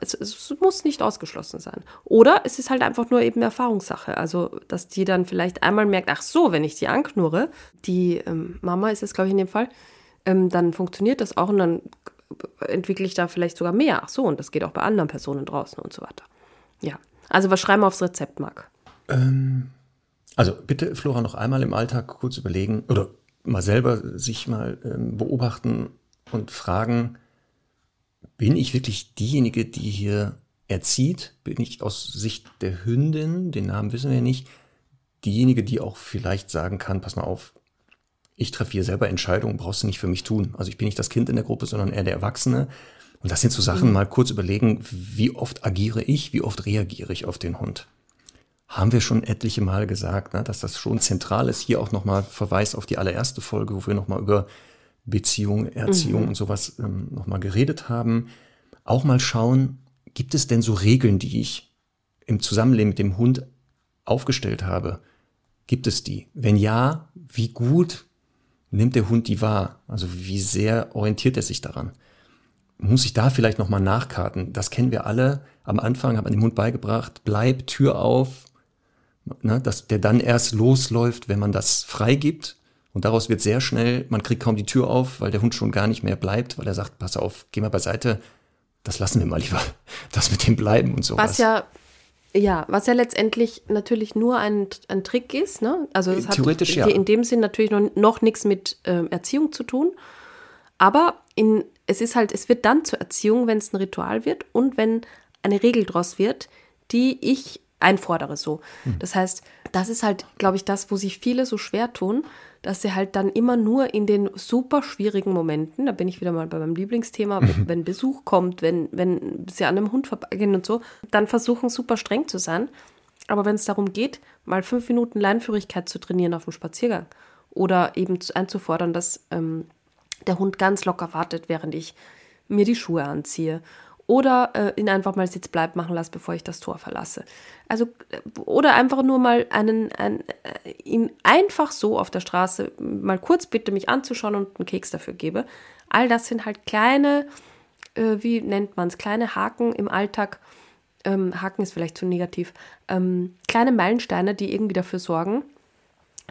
C: es, es, muss nicht ausgeschlossen sein. Oder es ist halt einfach nur eben Erfahrungssache. Also, dass die dann vielleicht einmal merkt, ach so, wenn ich die anknurre, die ähm, Mama ist es, glaube ich, in dem Fall, ähm, dann funktioniert das auch und dann entwickle ich da vielleicht sogar mehr. Ach so, und das geht auch bei anderen Personen draußen und so weiter. Ja. Also, was schreiben wir aufs Rezept, Marc?
B: Ähm, also, bitte, Flora, noch einmal im Alltag kurz überlegen, oder mal selber sich mal ähm, beobachten und fragen, bin ich wirklich diejenige, die hier erzieht? Bin ich aus Sicht der Hündin, den Namen wissen wir ja nicht, diejenige, die auch vielleicht sagen kann, pass mal auf, ich treffe hier selber Entscheidungen, brauchst du nicht für mich tun. Also ich bin nicht das Kind in der Gruppe, sondern eher der Erwachsene. Und das sind so Sachen, mhm. mal kurz überlegen, wie oft agiere ich, wie oft reagiere ich auf den Hund haben wir schon etliche Male gesagt, ne, dass das schon zentral ist. Hier auch nochmal Verweis auf die allererste Folge, wo wir nochmal über Beziehung, Erziehung mhm. und sowas ähm, nochmal geredet haben. Auch mal schauen, gibt es denn so Regeln, die ich im Zusammenleben mit dem Hund aufgestellt habe? Gibt es die? Wenn ja, wie gut nimmt der Hund die wahr? Also wie sehr orientiert er sich daran? Muss ich da vielleicht nochmal nachkarten? Das kennen wir alle. Am Anfang hat man dem Hund beigebracht, bleib Tür auf, ne, dass der dann erst losläuft, wenn man das freigibt. Und daraus wird sehr schnell, man kriegt kaum die Tür auf, weil der Hund schon gar nicht mehr bleibt, weil er sagt, pass auf, geh mal beiseite, das lassen wir mal lieber, das mit dem Bleiben und sowas.
C: Was ja, ja, was ja letztendlich natürlich nur ein, ein Trick ist, ne? Also es
B: Theoretisch,
C: hat
B: ja.
C: in dem Sinn natürlich noch, noch nichts mit äh, Erziehung zu tun. Aber in, es ist halt, es wird dann zur Erziehung, wenn es ein Ritual wird und wenn eine Regel draus wird, die ich einfordere so. Hm. Das heißt, das ist halt, glaube ich, das, wo sich viele so schwer tun, dass sie halt dann immer nur in den super schwierigen Momenten, da bin ich wieder mal bei meinem Lieblingsthema, wenn, wenn Besuch kommt, wenn, wenn sie an einem Hund vorbeigehen und so, dann versuchen super streng zu sein. Aber wenn es darum geht, mal fünf Minuten Leinführigkeit zu trainieren auf dem Spaziergang oder eben einzufordern, dass ähm, der Hund ganz locker wartet, während ich mir die Schuhe anziehe oder äh, ihn einfach mal Sitzbleib machen lasse, bevor ich das Tor verlasse. Also äh, oder einfach nur mal einen, einen äh, ihn einfach so auf der Straße mal kurz bitte mich anzuschauen und einen Keks dafür gebe. All das sind halt kleine, äh, wie nennt man es, kleine Haken im Alltag. Ähm, Haken ist vielleicht zu negativ. Ähm, kleine Meilensteine, die irgendwie dafür sorgen,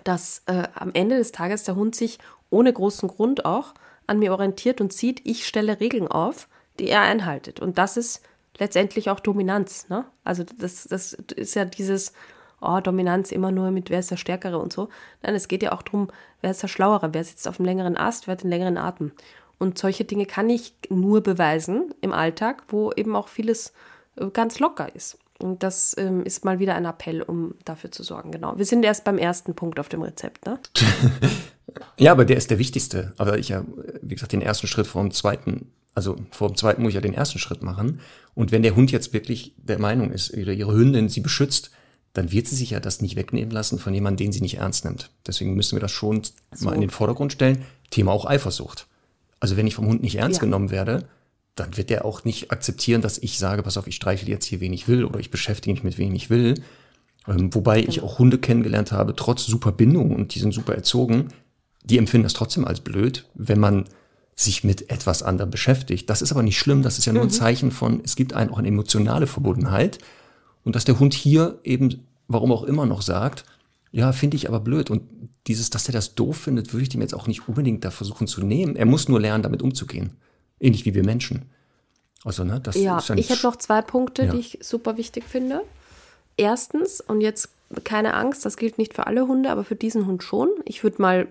C: dass äh, am Ende des Tages der Hund sich ohne großen Grund auch an mir orientiert und sieht, ich stelle Regeln auf die er einhaltet. Und das ist letztendlich auch Dominanz. Ne? Also das, das ist ja dieses, oh, Dominanz immer nur mit, wer ist der Stärkere und so. Nein, es geht ja auch darum, wer ist der Schlauere, wer sitzt auf dem längeren Ast, wer hat den längeren Atem. Und solche Dinge kann ich nur beweisen im Alltag, wo eben auch vieles äh, ganz locker ist. Und das ähm, ist mal wieder ein Appell, um dafür zu sorgen. Genau. Wir sind erst beim ersten Punkt auf dem Rezept, ne?
B: ja, aber der ist der wichtigste. Aber ich ja, wie gesagt, den ersten Schritt vor dem zweiten also vor dem zweiten muss ich ja den ersten Schritt machen. Und wenn der Hund jetzt wirklich der Meinung ist, ihre, ihre Hündin sie beschützt, dann wird sie sich ja das nicht wegnehmen lassen von jemandem, den sie nicht ernst nimmt. Deswegen müssen wir das schon so. mal in den Vordergrund stellen. Thema auch Eifersucht. Also wenn ich vom Hund nicht ernst ja. genommen werde, dann wird der auch nicht akzeptieren, dass ich sage, pass auf, ich streichle jetzt hier, wen ich will oder ich beschäftige mich mit wem ich will. Ähm, wobei genau. ich auch Hunde kennengelernt habe, trotz super Bindung und die sind super erzogen, die empfinden das trotzdem als blöd, wenn man sich mit etwas anderem beschäftigt. Das ist aber nicht schlimm, das ist ja nur ein mhm. Zeichen von, es gibt einen auch eine emotionale Verbundenheit und dass der Hund hier eben, warum auch immer noch sagt, ja, finde ich aber blöd und dieses, dass er das doof findet, würde ich dem jetzt auch nicht unbedingt da versuchen zu nehmen. Er muss nur lernen, damit umzugehen. Ähnlich wie wir Menschen.
C: Also, ne, das ja, ist ja ich hätte noch zwei Punkte, ja. die ich super wichtig finde. Erstens, und jetzt keine Angst, das gilt nicht für alle Hunde, aber für diesen Hund schon. Ich würde mal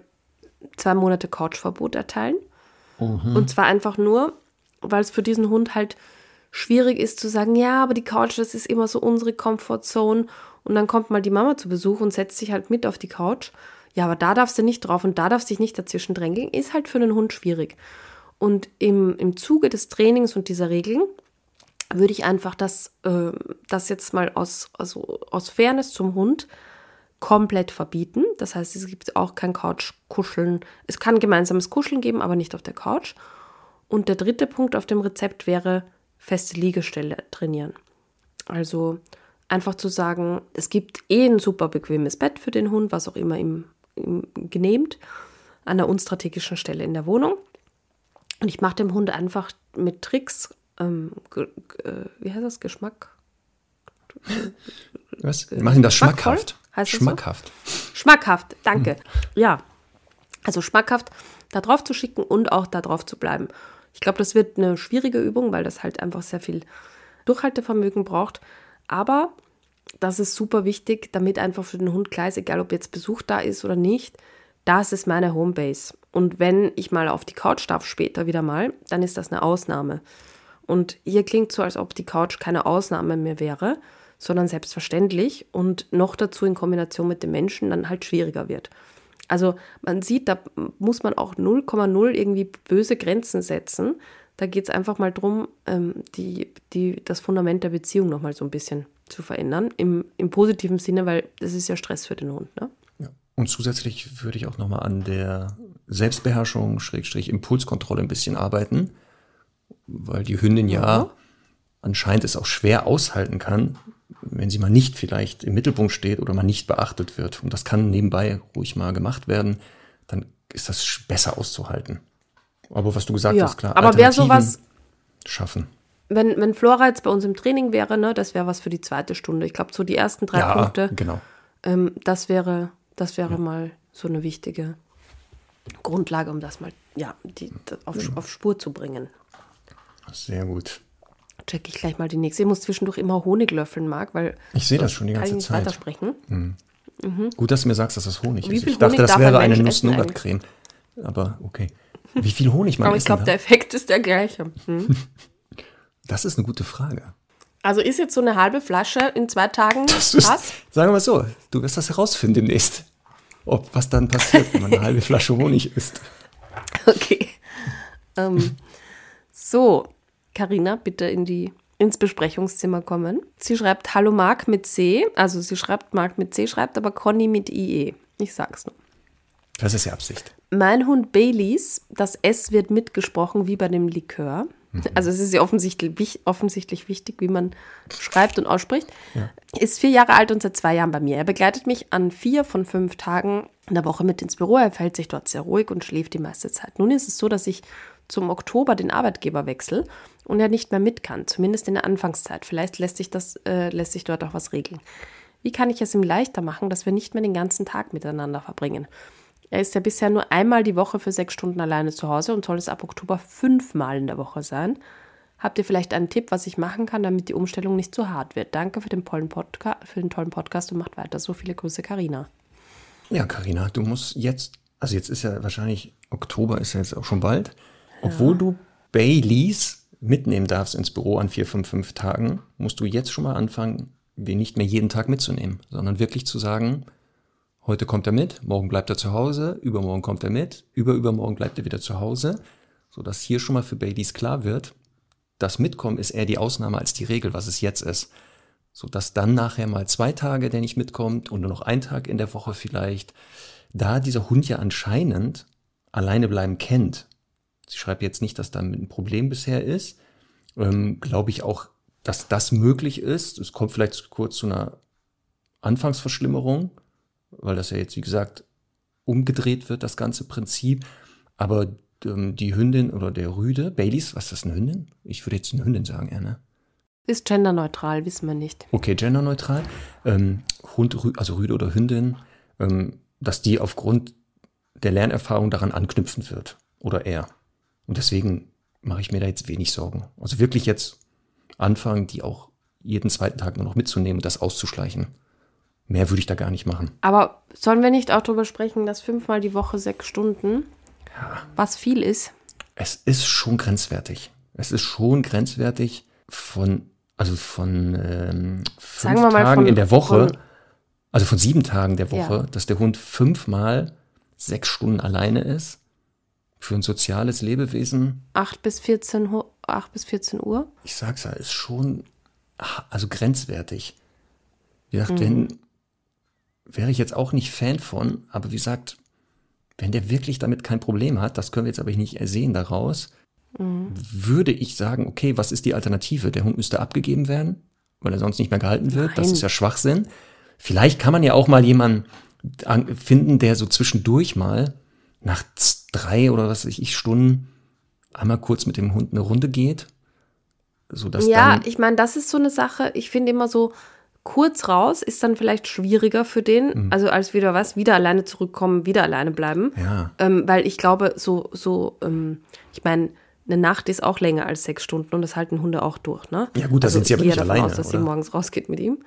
C: zwei Monate Couchverbot erteilen. Mhm. Und zwar einfach nur, weil es für diesen Hund halt schwierig ist zu sagen, ja, aber die Couch, das ist immer so unsere Comfortzone. Und dann kommt mal die Mama zu Besuch und setzt sich halt mit auf die Couch. Ja, aber da darfst du nicht drauf und da darfst du dich nicht dazwischen drängeln, ist halt für einen Hund schwierig. Und im, im Zuge des Trainings und dieser Regeln würde ich einfach das, äh, das jetzt mal aus, also aus Fairness zum Hund komplett verbieten. Das heißt, es gibt auch kein Couch-Kuscheln. Es kann gemeinsames Kuscheln geben, aber nicht auf der Couch. Und der dritte Punkt auf dem Rezept wäre feste Liegestelle trainieren. Also einfach zu sagen, es gibt eh ein super bequemes Bett für den Hund, was auch immer ihm, ihm genehmt, an einer unstrategischen Stelle in der Wohnung. Und ich mache dem Hund einfach mit Tricks, ähm, äh, wie heißt das, Geschmack?
B: Was? Wir machen das schmackhaft. Heißt schmackhaft.
C: So? Schmackhaft, danke. Hm. Ja, also schmackhaft da drauf zu schicken und auch da drauf zu bleiben. Ich glaube, das wird eine schwierige Übung, weil das halt einfach sehr viel Durchhaltevermögen braucht. Aber das ist super wichtig, damit einfach für den Hund klar ist, egal ob jetzt Besuch da ist oder nicht, das ist meine Homebase. Und wenn ich mal auf die Couch darf später wieder mal, dann ist das eine Ausnahme. Und hier klingt so, als ob die Couch keine Ausnahme mehr wäre, sondern selbstverständlich und noch dazu in Kombination mit dem Menschen dann halt schwieriger wird. Also man sieht, da muss man auch 0,0 irgendwie böse Grenzen setzen. Da geht es einfach mal darum, ähm, die, die, das Fundament der Beziehung nochmal so ein bisschen zu verändern. Im, Im positiven Sinne, weil das ist ja Stress für den Hund. Ne?
B: Ja. Und zusätzlich würde ich auch nochmal an der Selbstbeherrschung, Schrägstrich Impulskontrolle ein bisschen arbeiten, weil die Hündin ja, ja anscheinend es auch schwer aushalten kann, wenn sie mal nicht vielleicht im Mittelpunkt steht oder mal nicht beachtet wird. Und das kann nebenbei ruhig mal gemacht werden, dann ist das besser auszuhalten. Aber was du gesagt ja, hast, klar.
C: Aber wer sowas
B: schaffen.
C: Wenn, wenn Flora jetzt bei uns im Training wäre, ne, das wäre was für die zweite Stunde. Ich glaube, so die ersten drei ja, Punkte.
B: Genau.
C: Ähm, das wäre, das wäre ja. mal so eine wichtige Grundlage, um das mal ja, die, auf, ja. auf Spur zu bringen.
B: Sehr gut
C: check ich gleich mal die nächste. Ich muss zwischendurch immer Honig löffeln, Marc, weil.
B: Ich sehe das schon die ganze Zeit.
C: weitersprechen. Mhm.
B: Mhm. Gut, dass du mir sagst, dass das Honig
C: Wie
B: ist.
C: Ich dachte, das wäre ein eine Nuss-Nougat-Creme.
B: Aber okay. Wie viel Honig man
C: Aber ich glaube, der Effekt ist der gleiche. Hm?
B: Das ist eine gute Frage.
C: Also ist jetzt so eine halbe Flasche in zwei Tagen
B: das ist, was? Sagen wir mal so, du wirst das herausfinden demnächst. Ob was dann passiert, wenn man eine halbe Flasche Honig isst.
C: Okay. Ähm, so, Karina, bitte in die, ins Besprechungszimmer kommen. Sie schreibt Hallo Marc mit C, also sie schreibt Marc mit C, schreibt aber Conny mit IE. Ich sag's nur.
B: Das ist ja Absicht.
C: Mein Hund Baileys, das S wird mitgesprochen wie bei dem Likör. Also es ist ja offensichtlich, offensichtlich wichtig, wie man schreibt und ausspricht. Ja. Ist vier Jahre alt und seit zwei Jahren bei mir. Er begleitet mich an vier von fünf Tagen in der Woche mit ins Büro. Er verhält sich dort sehr ruhig und schläft die meiste Zeit. Nun ist es so, dass ich zum Oktober den Arbeitgeber wechsle und er nicht mehr mit kann, zumindest in der Anfangszeit. Vielleicht lässt sich, das, äh, lässt sich dort auch was regeln. Wie kann ich es ihm leichter machen, dass wir nicht mehr den ganzen Tag miteinander verbringen? Er ist ja bisher nur einmal die Woche für sechs Stunden alleine zu Hause und soll es ab Oktober fünfmal in der Woche sein. Habt ihr vielleicht einen Tipp, was ich machen kann, damit die Umstellung nicht zu hart wird? Danke für den, Podca für den tollen Podcast und macht weiter. So viele Grüße, Karina.
B: Ja, Karina, du musst jetzt, also jetzt ist ja wahrscheinlich Oktober ist ja jetzt auch schon bald, ja. obwohl du Baileys mitnehmen darfst ins Büro an vier, fünf, fünf Tagen, musst du jetzt schon mal anfangen, wir nicht mehr jeden Tag mitzunehmen, sondern wirklich zu sagen, Heute kommt er mit, morgen bleibt er zu Hause, übermorgen kommt er mit, überübermorgen bleibt er wieder zu Hause, sodass hier schon mal für Baileys klar wird, das Mitkommen ist eher die Ausnahme als die Regel, was es jetzt ist. Sodass dann nachher mal zwei Tage, der nicht mitkommt und nur noch ein Tag in der Woche vielleicht, da dieser Hund ja anscheinend alleine bleiben kennt. Sie schreibt jetzt nicht, dass da ein Problem bisher ist. Ähm, Glaube ich auch, dass das möglich ist. Es kommt vielleicht kurz zu einer Anfangsverschlimmerung weil das ja jetzt, wie gesagt, umgedreht wird, das ganze Prinzip. Aber ähm, die Hündin oder der Rüde, Baileys, was ist das, eine Hündin? Ich würde jetzt eine Hündin sagen, eher, ne?
C: Ist genderneutral, wissen wir nicht.
B: Okay, genderneutral. Ähm, Hund, also Rüde oder Hündin, ähm, dass die aufgrund der Lernerfahrung daran anknüpfen wird. Oder er. Und deswegen mache ich mir da jetzt wenig Sorgen. Also wirklich jetzt anfangen, die auch jeden zweiten Tag nur noch mitzunehmen und das auszuschleichen. Mehr würde ich da gar nicht machen.
C: Aber sollen wir nicht auch darüber sprechen, dass fünfmal die Woche sechs Stunden, ja. was viel ist?
B: Es ist schon grenzwertig. Es ist schon grenzwertig von, also von ähm, fünf Tagen von, in der Woche, von, also von sieben Tagen der Woche, ja. dass der Hund fünfmal sechs Stunden alleine ist. Für ein soziales Lebewesen.
C: Acht bis 14, 8 bis 14 Uhr?
B: Ich sag's ja, ist schon, also grenzwertig. Wie gesagt, mhm. wenn wäre ich jetzt auch nicht Fan von, aber wie gesagt, wenn der wirklich damit kein Problem hat, das können wir jetzt aber nicht ersehen daraus, mhm. würde ich sagen, okay, was ist die Alternative? Der Hund müsste abgegeben werden, weil er sonst nicht mehr gehalten wird. Nein. Das ist ja Schwachsinn. Vielleicht kann man ja auch mal jemanden finden, der so zwischendurch mal nach drei oder was weiß ich Stunden einmal kurz mit dem Hund eine Runde geht.
C: So dass ja, ich meine, das ist so eine Sache. Ich finde immer so, kurz raus ist dann vielleicht schwieriger für den, mhm. also als wieder was, wieder alleine zurückkommen, wieder alleine bleiben.
B: Ja.
C: Ähm, weil ich glaube, so, so, ähm, ich meine, eine Nacht ist auch länger als sechs Stunden und das halten Hunde auch durch, ne?
B: Ja gut, da also sind sie aber nicht alleine, aus,
C: dass oder? sie morgens rausgeht mit ihm.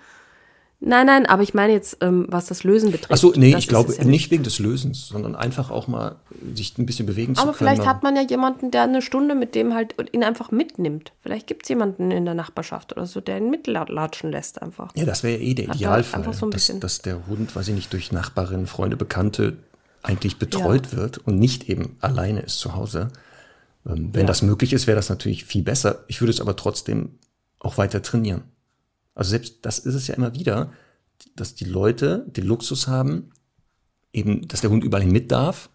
C: Nein, nein, aber ich meine jetzt, ähm, was das Lösen betrifft.
B: Achso, nee, ich glaube ja nicht wegen des Lösens, sondern einfach auch mal sich ein bisschen bewegen
C: aber
B: zu
C: können. Aber vielleicht hat man ja jemanden, der eine Stunde mit dem halt ihn einfach mitnimmt. Vielleicht gibt es jemanden in der Nachbarschaft oder so, der ihn mitlatschen lässt einfach.
B: Ja, das wäre ja eh der Idealfall, so dass, dass, der Hund, weiß ich nicht, durch Nachbarinnen, Freunde, Bekannte eigentlich betreut ja. wird und nicht eben alleine ist zu Hause. Ähm, wenn ja. das möglich ist, wäre das natürlich viel besser. Ich würde es aber trotzdem auch weiter trainieren. Also selbst das ist es ja immer wieder, dass die Leute den Luxus haben, eben, dass der Hund überall hin mit darf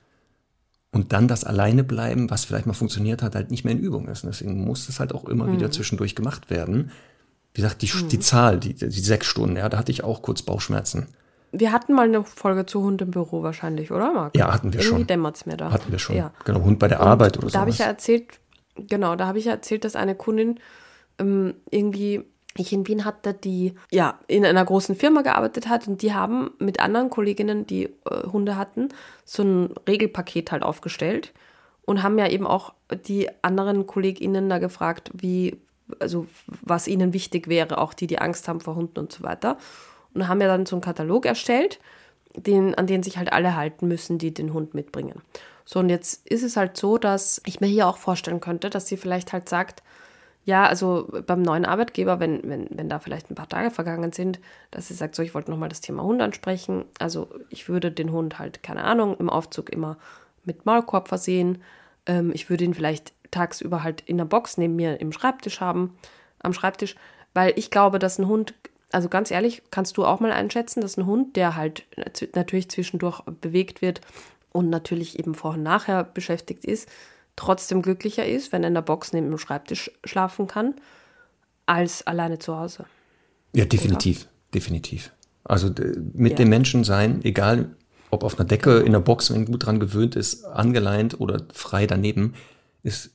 B: und dann das alleine bleiben, was vielleicht mal funktioniert hat, halt nicht mehr in Übung ist. Und deswegen muss das halt auch immer mhm. wieder zwischendurch gemacht werden. Wie gesagt, die, mhm. die Zahl, die, die sechs Stunden, ja, da hatte ich auch kurz Bauchschmerzen.
C: Wir hatten mal eine Folge zu Hund im Büro wahrscheinlich, oder Marc?
B: Ja, hatten wir Irgendwie schon.
C: Irgendwie dämmert es mir da.
B: Hatten wir schon. Ja. Genau, Hund bei der und Arbeit oder so.
C: Da habe ich ja erzählt, genau, da habe ich ja erzählt, dass eine Kundin ähm, irgendwie ich in Wien hatte, die ja in einer großen Firma gearbeitet hat und die haben mit anderen Kolleginnen, die äh, Hunde hatten, so ein Regelpaket halt aufgestellt und haben ja eben auch die anderen KollegInnen da gefragt, wie, also was ihnen wichtig wäre, auch die, die Angst haben vor Hunden und so weiter. Und haben ja dann so einen Katalog erstellt, den, an den sich halt alle halten müssen, die den Hund mitbringen. So, und jetzt ist es halt so, dass ich mir hier auch vorstellen könnte, dass sie vielleicht halt sagt, ja, also beim neuen Arbeitgeber, wenn, wenn, wenn da vielleicht ein paar Tage vergangen sind, dass sie sagt, so, ich wollte nochmal das Thema Hund ansprechen. Also ich würde den Hund halt, keine Ahnung, im Aufzug immer mit Maulkorb versehen. Ähm, ich würde ihn vielleicht tagsüber halt in der Box neben mir im Schreibtisch haben. am Schreibtisch, weil ich glaube, dass ein Hund, also ganz ehrlich, kannst du auch mal einschätzen, dass ein Hund, der halt natürlich zwischendurch bewegt wird und natürlich eben vorher und nachher beschäftigt ist, trotzdem glücklicher ist, wenn er in der Box neben dem Schreibtisch schlafen kann, als alleine zu Hause.
B: Ja, definitiv, Oder? definitiv. Also mit ja. dem Menschen sein, egal ob auf einer Decke, genau. in der Box, wenn gut dran gewöhnt ist, angeleint oder frei daneben, ist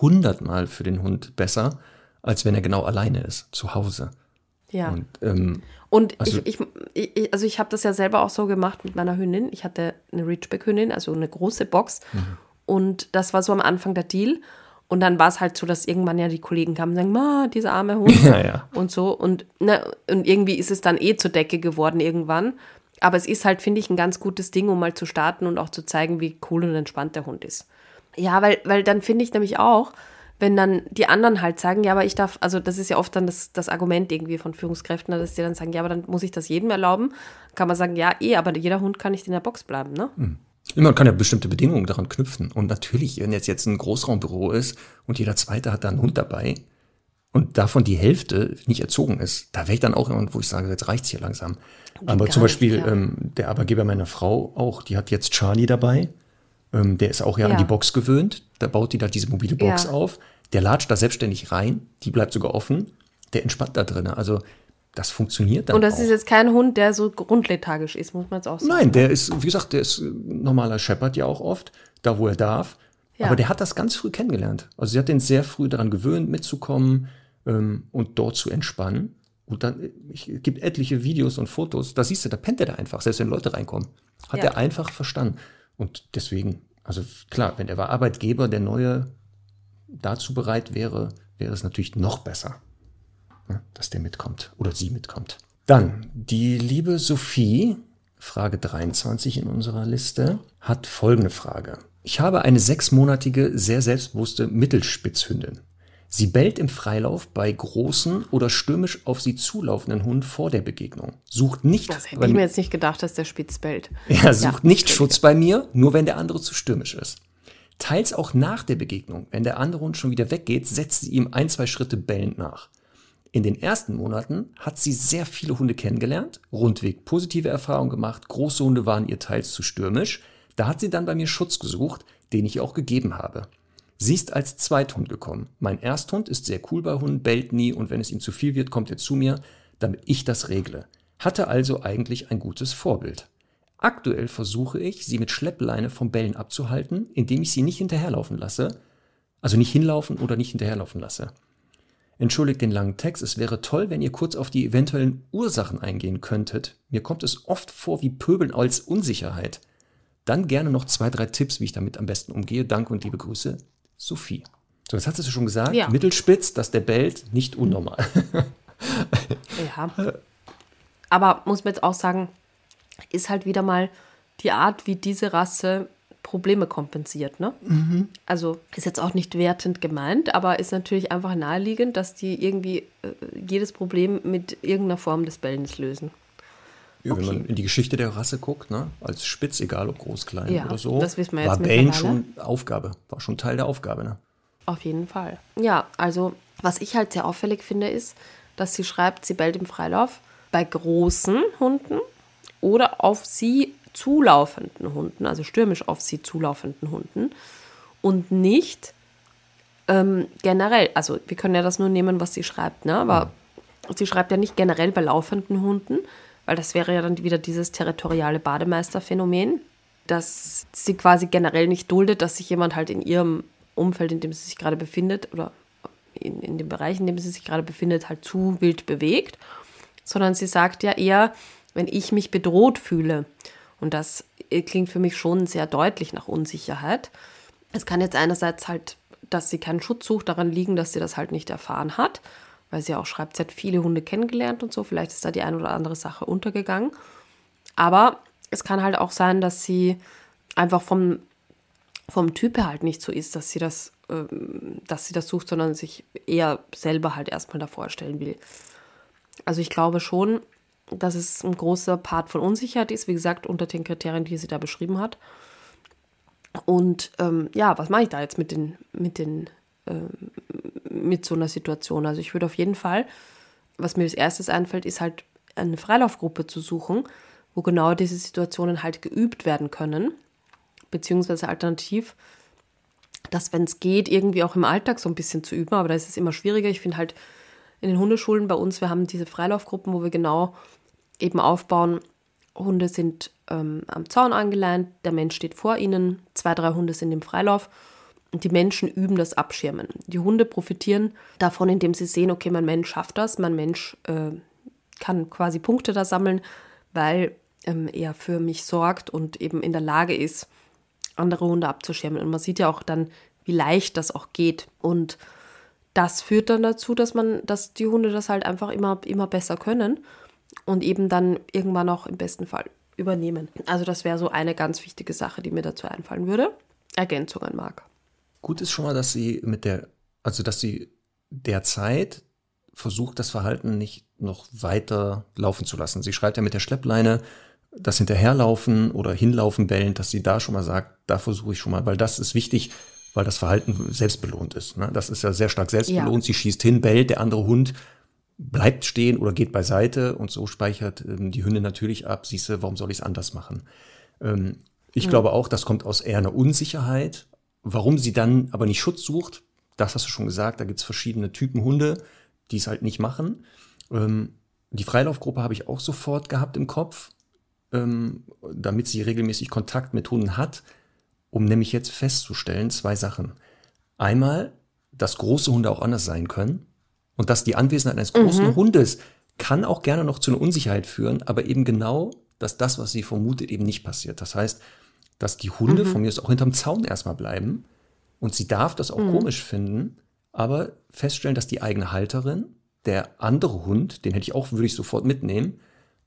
B: hundertmal für den Hund besser, als wenn er genau alleine ist, zu Hause.
C: Ja. Und, ähm, und also ich, ich, ich, also ich habe das ja selber auch so gemacht mit meiner Hündin. Ich hatte eine Ridgeback-Hündin, also eine große Box. Mhm. Und das war so am Anfang der Deal. Und dann war es halt so, dass irgendwann ja die Kollegen kamen und sagen, Ma, dieser arme Hund
B: ja, ja.
C: und so. Und, ne, und irgendwie ist es dann eh zur Decke geworden irgendwann. Aber es ist halt, finde ich, ein ganz gutes Ding, um mal zu starten und auch zu zeigen, wie cool und entspannt der Hund ist. Ja, weil, weil dann finde ich nämlich auch, wenn dann die anderen halt sagen, ja, aber ich darf, also das ist ja oft dann das, das Argument irgendwie von Führungskräften, dass die dann sagen, ja, aber dann muss ich das jedem erlauben, kann man sagen, ja, eh, aber jeder Hund kann nicht in der Box bleiben, ne? Mhm.
B: Man kann ja bestimmte Bedingungen daran knüpfen. Und natürlich, wenn jetzt jetzt ein Großraumbüro ist und jeder Zweite hat da einen Hund dabei und davon die Hälfte nicht erzogen ist, da wäre ich dann auch jemand, wo ich sage, jetzt reicht's hier langsam. Aber zum Beispiel ja. ähm, der Arbeitgeber meiner Frau auch, die hat jetzt Charlie dabei. Ähm, der ist auch ja, ja, an die Box gewöhnt. Da baut die da diese mobile Box ja. auf. Der latscht da selbstständig rein. Die bleibt sogar offen. Der entspannt da drin. Also das funktioniert dann.
C: Und das
B: auch.
C: ist jetzt kein Hund, der so grundlethargisch ist, muss man jetzt auch sagen.
B: Nein, der ist, wie gesagt, der ist normaler Shepherd ja auch oft, da wo er darf. Ja. Aber der hat das ganz früh kennengelernt. Also sie hat den sehr früh daran gewöhnt, mitzukommen ähm, und dort zu entspannen. Und dann ich, es gibt etliche Videos und Fotos, da siehst du, da pennt er da einfach, selbst wenn Leute reinkommen. Hat ja. er einfach verstanden. Und deswegen, also klar, wenn der Arbeitgeber der neue dazu bereit wäre, wäre es natürlich noch besser, ne, dass der mitkommt oder sie mitkommt. Dann, die liebe Sophie, Frage 23 in unserer Liste, hat folgende Frage. Ich habe eine sechsmonatige, sehr selbstbewusste Mittelspitzhündin. Sie bellt im Freilauf bei großen oder stürmisch auf sie zulaufenden Hunden vor der Begegnung. Sucht nicht.
C: Das hätte ich mir jetzt nicht gedacht, dass der Spitz bellt.
B: Ja, sucht ja, nicht Schutz bei mir, nur wenn der andere zu stürmisch ist. Teils auch nach der Begegnung, wenn der andere Hund schon wieder weggeht, setzt sie ihm ein, zwei Schritte bellend nach. In den ersten Monaten hat sie sehr viele Hunde kennengelernt, rundweg positive Erfahrungen gemacht, große Hunde waren ihr teils zu stürmisch. Da hat sie dann bei mir Schutz gesucht, den ich auch gegeben habe. Sie ist als Zweithund gekommen. Mein Ersthund ist sehr cool bei Hunden, bellt nie und wenn es ihm zu viel wird, kommt er zu mir, damit ich das regle. Hatte also eigentlich ein gutes Vorbild. Aktuell versuche ich, sie mit Schleppleine vom Bellen abzuhalten, indem ich sie nicht hinterherlaufen lasse, also nicht hinlaufen oder nicht hinterherlaufen lasse. Entschuldigt den langen Text, es wäre toll, wenn ihr kurz auf die eventuellen Ursachen eingehen könntet. Mir kommt es oft vor wie Pöbeln als Unsicherheit. Dann gerne noch zwei, drei Tipps, wie ich damit am besten umgehe. Danke und liebe Grüße, Sophie. So, das hast du schon gesagt. Ja. Mittelspitz, dass der bellt, nicht unnormal.
C: ja. Aber muss man jetzt auch sagen, ist halt wieder mal die Art, wie diese Rasse Probleme kompensiert. Ne? Mhm. Also ist jetzt auch nicht wertend gemeint, aber ist natürlich einfach naheliegend, dass die irgendwie äh, jedes Problem mit irgendeiner Form des Bellens lösen.
B: Ja, okay. Wenn man in die Geschichte der Rasse guckt, ne, als Spitz, egal ob groß, klein ja, oder so, das wissen wir jetzt war Bellen schon Aufgabe, war schon Teil der Aufgabe. Ne?
C: Auf jeden Fall. Ja, also was ich halt sehr auffällig finde, ist, dass sie schreibt, sie bellt im Freilauf bei großen Hunden oder auf sie zulaufenden Hunden, also stürmisch auf sie zulaufenden Hunden und nicht ähm, generell. Also wir können ja das nur nehmen, was sie schreibt, ne? aber mhm. sie schreibt ja nicht generell bei laufenden Hunden, weil das wäre ja dann wieder dieses territoriale Bademeisterphänomen, dass sie quasi generell nicht duldet, dass sich jemand halt in ihrem Umfeld, in dem sie sich gerade befindet, oder in, in dem Bereich, in dem sie sich gerade befindet, halt zu wild bewegt, sondern sie sagt ja eher, wenn ich mich bedroht fühle, und das klingt für mich schon sehr deutlich nach Unsicherheit. Es kann jetzt einerseits halt, dass sie keinen Schutz sucht, daran liegen, dass sie das halt nicht erfahren hat weil sie auch schreibt, sie hat viele Hunde kennengelernt und so. Vielleicht ist da die eine oder andere Sache untergegangen. Aber es kann halt auch sein, dass sie einfach vom, vom Typ her halt nicht so ist, dass sie das, ähm, dass sie das sucht, sondern sich eher selber halt erstmal davor stellen will. Also ich glaube schon, dass es ein großer Part von Unsicherheit ist, wie gesagt, unter den Kriterien, die sie da beschrieben hat. Und ähm, ja, was mache ich da jetzt mit den, mit den ähm, mit so einer Situation. Also ich würde auf jeden Fall, was mir als erstes einfällt, ist halt eine Freilaufgruppe zu suchen, wo genau diese Situationen halt geübt werden können, beziehungsweise alternativ, dass wenn es geht, irgendwie auch im Alltag so ein bisschen zu üben, aber da ist es immer schwieriger. Ich finde halt in den Hundeschulen bei uns, wir haben diese Freilaufgruppen, wo wir genau eben aufbauen, Hunde sind ähm, am Zaun angeleint, der Mensch steht vor ihnen, zwei, drei Hunde sind im Freilauf und die Menschen üben das Abschirmen. Die Hunde profitieren davon, indem sie sehen, okay, mein Mensch schafft das, mein Mensch äh, kann quasi Punkte da sammeln, weil ähm, er für mich sorgt und eben in der Lage ist, andere Hunde abzuschirmen. Und man sieht ja auch dann, wie leicht das auch geht. Und das führt dann dazu, dass man, dass die Hunde das halt einfach immer, immer besser können und eben dann irgendwann auch im besten Fall übernehmen. Also das wäre so eine ganz wichtige Sache, die mir dazu einfallen würde. Ergänzungen, Marc.
B: Gut ist schon mal, dass sie mit der, also dass sie derzeit versucht, das Verhalten nicht noch weiter laufen zu lassen. Sie schreibt ja mit der Schleppleine das Hinterherlaufen oder Hinlaufen bellend, dass sie da schon mal sagt, da versuche ich schon mal, weil das ist wichtig, weil das Verhalten selbstbelohnt ist. Ne? Das ist ja sehr stark selbstbelohnt. Ja. Sie schießt hin, bellt, der andere Hund bleibt stehen oder geht beiseite und so speichert ähm, die Hündin natürlich ab, siehst du, warum soll ich es anders machen? Ähm, ich mhm. glaube auch, das kommt aus eher einer Unsicherheit. Warum sie dann aber nicht Schutz sucht, das hast du schon gesagt, da gibt es verschiedene Typen Hunde, die es halt nicht machen. Ähm, die Freilaufgruppe habe ich auch sofort gehabt im Kopf, ähm, damit sie regelmäßig Kontakt mit Hunden hat, um nämlich jetzt festzustellen, zwei Sachen. Einmal, dass große Hunde auch anders sein können und dass die Anwesenheit eines großen mhm. Hundes kann auch gerne noch zu einer Unsicherheit führen, aber eben genau, dass das, was sie vermutet, eben nicht passiert. Das heißt, dass die Hunde mhm. von mir aus auch hinterm Zaun erstmal bleiben und sie darf das auch mhm. komisch finden, aber feststellen, dass die eigene Halterin, der andere Hund, den hätte ich auch, würde ich sofort mitnehmen,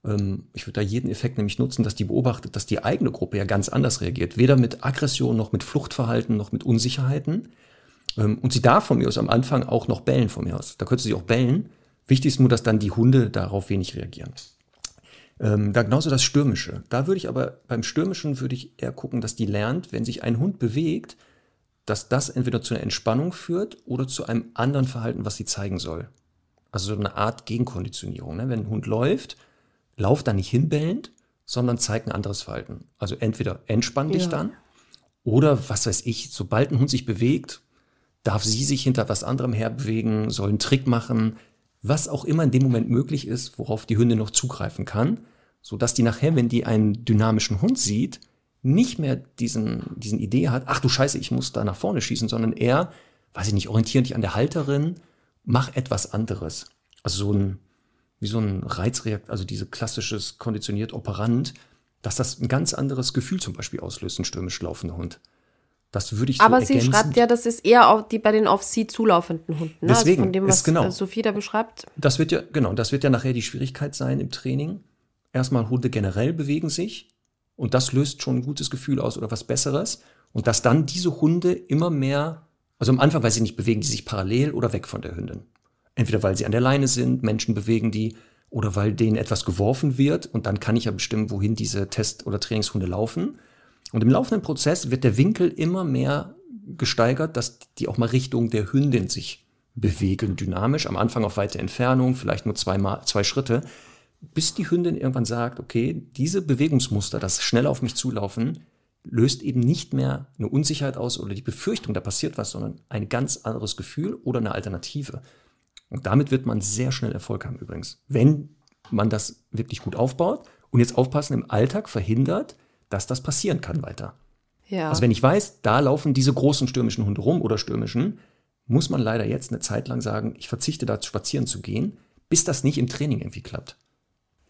B: ähm, ich würde da jeden Effekt nämlich nutzen, dass die beobachtet, dass die eigene Gruppe ja ganz anders reagiert. Weder mit Aggression noch mit Fluchtverhalten noch mit Unsicherheiten. Ähm, und sie darf von mir aus am Anfang auch noch bellen von mir aus. Da könnte sie auch bellen. Wichtig ist nur, dass dann die Hunde darauf wenig reagieren. Ähm, da genauso das Stürmische. Da würde ich aber beim Stürmischen würde ich eher gucken, dass die lernt, wenn sich ein Hund bewegt, dass das entweder zu einer Entspannung führt oder zu einem anderen Verhalten, was sie zeigen soll. Also so eine Art Gegenkonditionierung. Ne? Wenn ein Hund läuft, lauf da nicht hinbellend, sondern zeig ein anderes Verhalten. Also entweder entspann dich ja. dann oder was weiß ich, sobald ein Hund sich bewegt, darf sie sich hinter was anderem herbewegen, soll einen Trick machen, was auch immer in dem Moment möglich ist, worauf die Hündin noch zugreifen kann, sodass die nachher, wenn die einen dynamischen Hund sieht, nicht mehr diesen, diesen Idee hat, ach du Scheiße, ich muss da nach vorne schießen, sondern eher, weiß ich nicht, orientiere dich an der Halterin, mach etwas anderes. Also so ein, wie so ein Reizreakt, also diese klassisches konditioniert operant, dass das ein ganz anderes Gefühl zum Beispiel auslöst, ein stürmisch laufender Hund. Das würde ich so
C: Aber sie schreibt ja, das ist eher auch die bei den auf sie zulaufenden Hunden.
B: Ne? Also Deswegen, also von
C: dem, was
B: genau.
C: Äh, Sophie da beschreibt.
B: Das wird ja, genau, das wird ja nachher die Schwierigkeit sein im Training. Erstmal Hunde generell bewegen sich und das löst schon ein gutes Gefühl aus oder was Besseres. Und dass dann diese Hunde immer mehr, also am Anfang, weil sie nicht bewegen, die sich parallel oder weg von der Hündin. Entweder weil sie an der Leine sind, Menschen bewegen die, oder weil denen etwas geworfen wird und dann kann ich ja bestimmen, wohin diese Test- oder Trainingshunde laufen. Und im laufenden Prozess wird der Winkel immer mehr gesteigert, dass die auch mal Richtung der Hündin sich bewegen, dynamisch, am Anfang auf weite Entfernung, vielleicht nur zwei, mal, zwei Schritte, bis die Hündin irgendwann sagt, okay, diese Bewegungsmuster, das schnell auf mich zulaufen, löst eben nicht mehr eine Unsicherheit aus oder die Befürchtung, da passiert was, sondern ein ganz anderes Gefühl oder eine Alternative. Und damit wird man sehr schnell Erfolg haben übrigens, wenn man das wirklich gut aufbaut und jetzt aufpassen, im Alltag verhindert, dass das passieren kann weiter. Ja. Also wenn ich weiß, da laufen diese großen stürmischen Hunde rum oder stürmischen, muss man leider jetzt eine Zeit lang sagen, ich verzichte da spazieren zu gehen, bis das nicht im Training irgendwie klappt.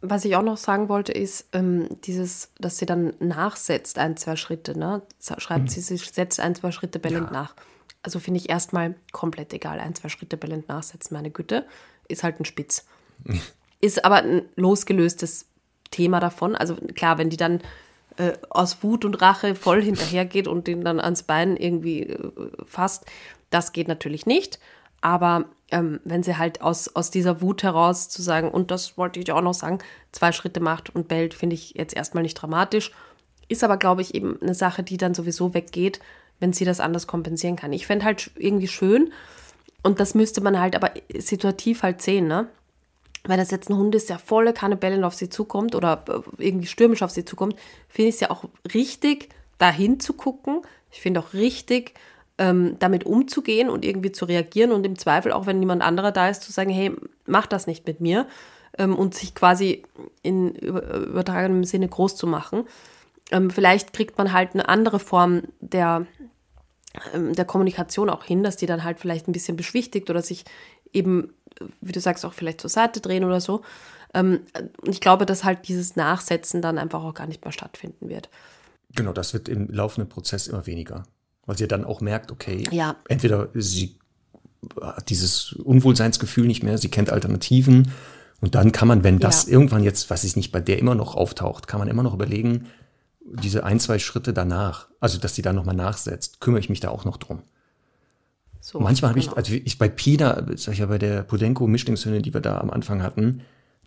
C: Was ich auch noch sagen wollte, ist ähm, dieses, dass sie dann nachsetzt ein, zwei Schritte. Ne? Schreibt mhm. sie, sie setzt ein, zwei Schritte bellend ja. nach. Also finde ich erstmal komplett egal. Ein, zwei Schritte bellend nachsetzen, meine Güte, ist halt ein Spitz. ist aber ein losgelöstes Thema davon. Also klar, wenn die dann äh, aus Wut und Rache voll hinterhergeht und den dann ans Bein irgendwie äh, fasst. Das geht natürlich nicht. Aber ähm, wenn sie halt aus, aus dieser Wut heraus zu sagen, und das wollte ich auch noch sagen, zwei Schritte macht und bellt, finde ich jetzt erstmal nicht dramatisch. Ist aber, glaube ich, eben eine Sache, die dann sowieso weggeht, wenn sie das anders kompensieren kann. Ich fände halt irgendwie schön, Und das müsste man halt aber situativ halt sehen, ne? Wenn das jetzt ein Hund ist, der volle Kanne bellend auf sie zukommt oder äh, irgendwie stürmisch auf sie zukommt, finde ich es ja auch richtig, dahin zu gucken. Ich finde auch richtig, ähm, damit umzugehen und irgendwie zu reagieren und im Zweifel auch, wenn niemand anderer da ist, zu sagen, hey, mach das nicht mit mir ähm, und sich quasi in übertragenem Sinne groß zu machen. Ähm, vielleicht kriegt man halt eine andere Form der, ähm, der Kommunikation auch hin, dass die dann halt vielleicht ein bisschen beschwichtigt oder sich eben, wie du sagst, auch vielleicht zur Seite drehen oder so. Ähm, ich glaube, dass halt dieses Nachsetzen dann einfach auch gar nicht mehr stattfinden wird.
B: Genau, das wird im laufenden Prozess immer weniger weil sie dann auch merkt, okay,
C: ja.
B: entweder sie hat dieses Unwohlseinsgefühl nicht mehr, sie kennt Alternativen und dann kann man, wenn das ja. irgendwann jetzt, was ich nicht, bei der immer noch auftaucht, kann man immer noch überlegen, diese ein, zwei Schritte danach, also dass sie dann nochmal nachsetzt, kümmere ich mich da auch noch drum. So, Manchmal habe genau. ich, also ich bei Pina, sag ich ja, bei der Podenko-Mischlingshündin, die wir da am Anfang hatten,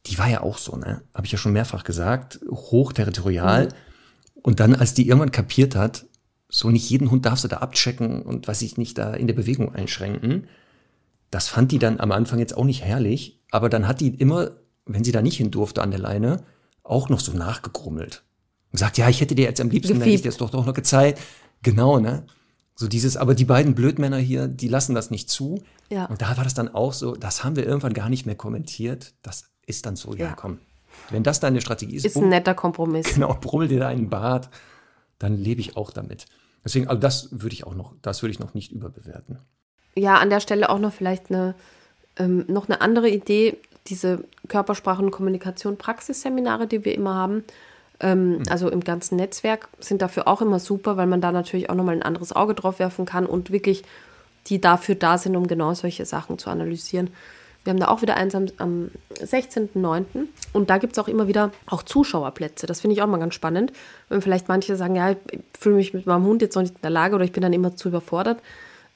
B: die war ja auch so, ne? Habe ich ja schon mehrfach gesagt, hochterritorial. Mhm. Und dann, als die irgendwann kapiert hat, so nicht jeden Hund darfst du da abchecken und was ich nicht da in der Bewegung einschränken. Das fand die dann am Anfang jetzt auch nicht herrlich, aber dann hat die immer, wenn sie da nicht hin durfte an der Leine, auch noch so nachgegrummelt. Und gesagt, ja, ich hätte dir jetzt am liebsten, hätte ich dir das doch, doch noch gezeigt. Genau, ne? So dieses, aber die beiden Blödmänner hier, die lassen das nicht zu.
C: Ja.
B: Und da war das dann auch so, das haben wir irgendwann gar nicht mehr kommentiert. Das ist dann so, ja, ja komm. Wenn das deine Strategie ist.
C: Ist ein netter Kompromiss.
B: Genau, brummel dir da einen Bart, dann lebe ich auch damit. Deswegen, also das würde ich auch noch, das würde ich noch nicht überbewerten.
C: Ja, an der Stelle auch noch vielleicht eine, ähm, noch eine andere Idee, diese Körpersprache und Kommunikation Praxisseminare, die wir immer haben, ähm, mhm. also im ganzen Netzwerk, sind dafür auch immer super, weil man da natürlich auch nochmal ein anderes Auge drauf werfen kann und wirklich die dafür da sind, um genau solche Sachen zu analysieren. Wir haben da auch wieder eins am, am 16.09. Und da gibt es auch immer wieder auch Zuschauerplätze. Das finde ich auch mal ganz spannend. Wenn vielleicht manche sagen, ja, ich fühle mich mit meinem Hund jetzt noch nicht in der Lage oder ich bin dann immer zu überfordert,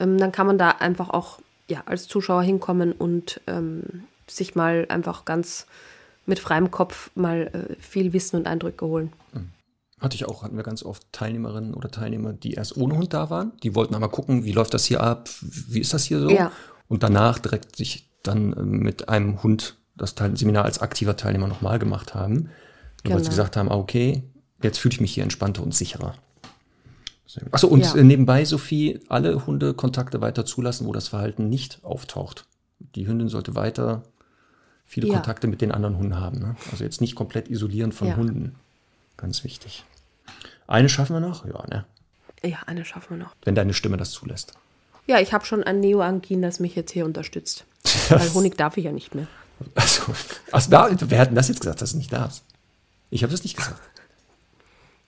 C: ähm, dann kann man da einfach auch ja, als Zuschauer hinkommen und ähm, sich mal einfach ganz mit freiem Kopf mal äh, viel Wissen und Eindrücke holen.
B: Mhm. Hatte ich auch, hatten wir ganz oft Teilnehmerinnen oder Teilnehmer, die erst ohne Hund da waren. Die wollten einmal gucken, wie läuft das hier ab, wie ist das hier so?
C: Ja.
B: Und danach direkt sich dann äh, mit einem Hund das Seminar als aktiver Teilnehmer nochmal gemacht haben. Genau. Weil sie genau. gesagt haben, ah, okay, jetzt fühle ich mich hier entspannter und sicherer. Achso, und ja. Äh, nebenbei, Sophie, alle Hundekontakte weiter zulassen, wo das Verhalten nicht auftaucht. Die Hündin sollte weiter viele ja. Kontakte mit den anderen Hunden haben. Ne? Also jetzt nicht komplett isolieren von ja. Hunden. Ganz wichtig. Eine schaffen wir noch? Ja, ne?
C: Ja, eine schaffen wir noch.
B: Wenn deine Stimme das zulässt.
C: Ja, ich habe schon ein Neoangin, das mich jetzt hier unterstützt. Weil Honig darf ich ja nicht mehr.
B: Also, also da, wer hat denn das jetzt gesagt, dass du nicht darfst? Ich habe das nicht gesagt.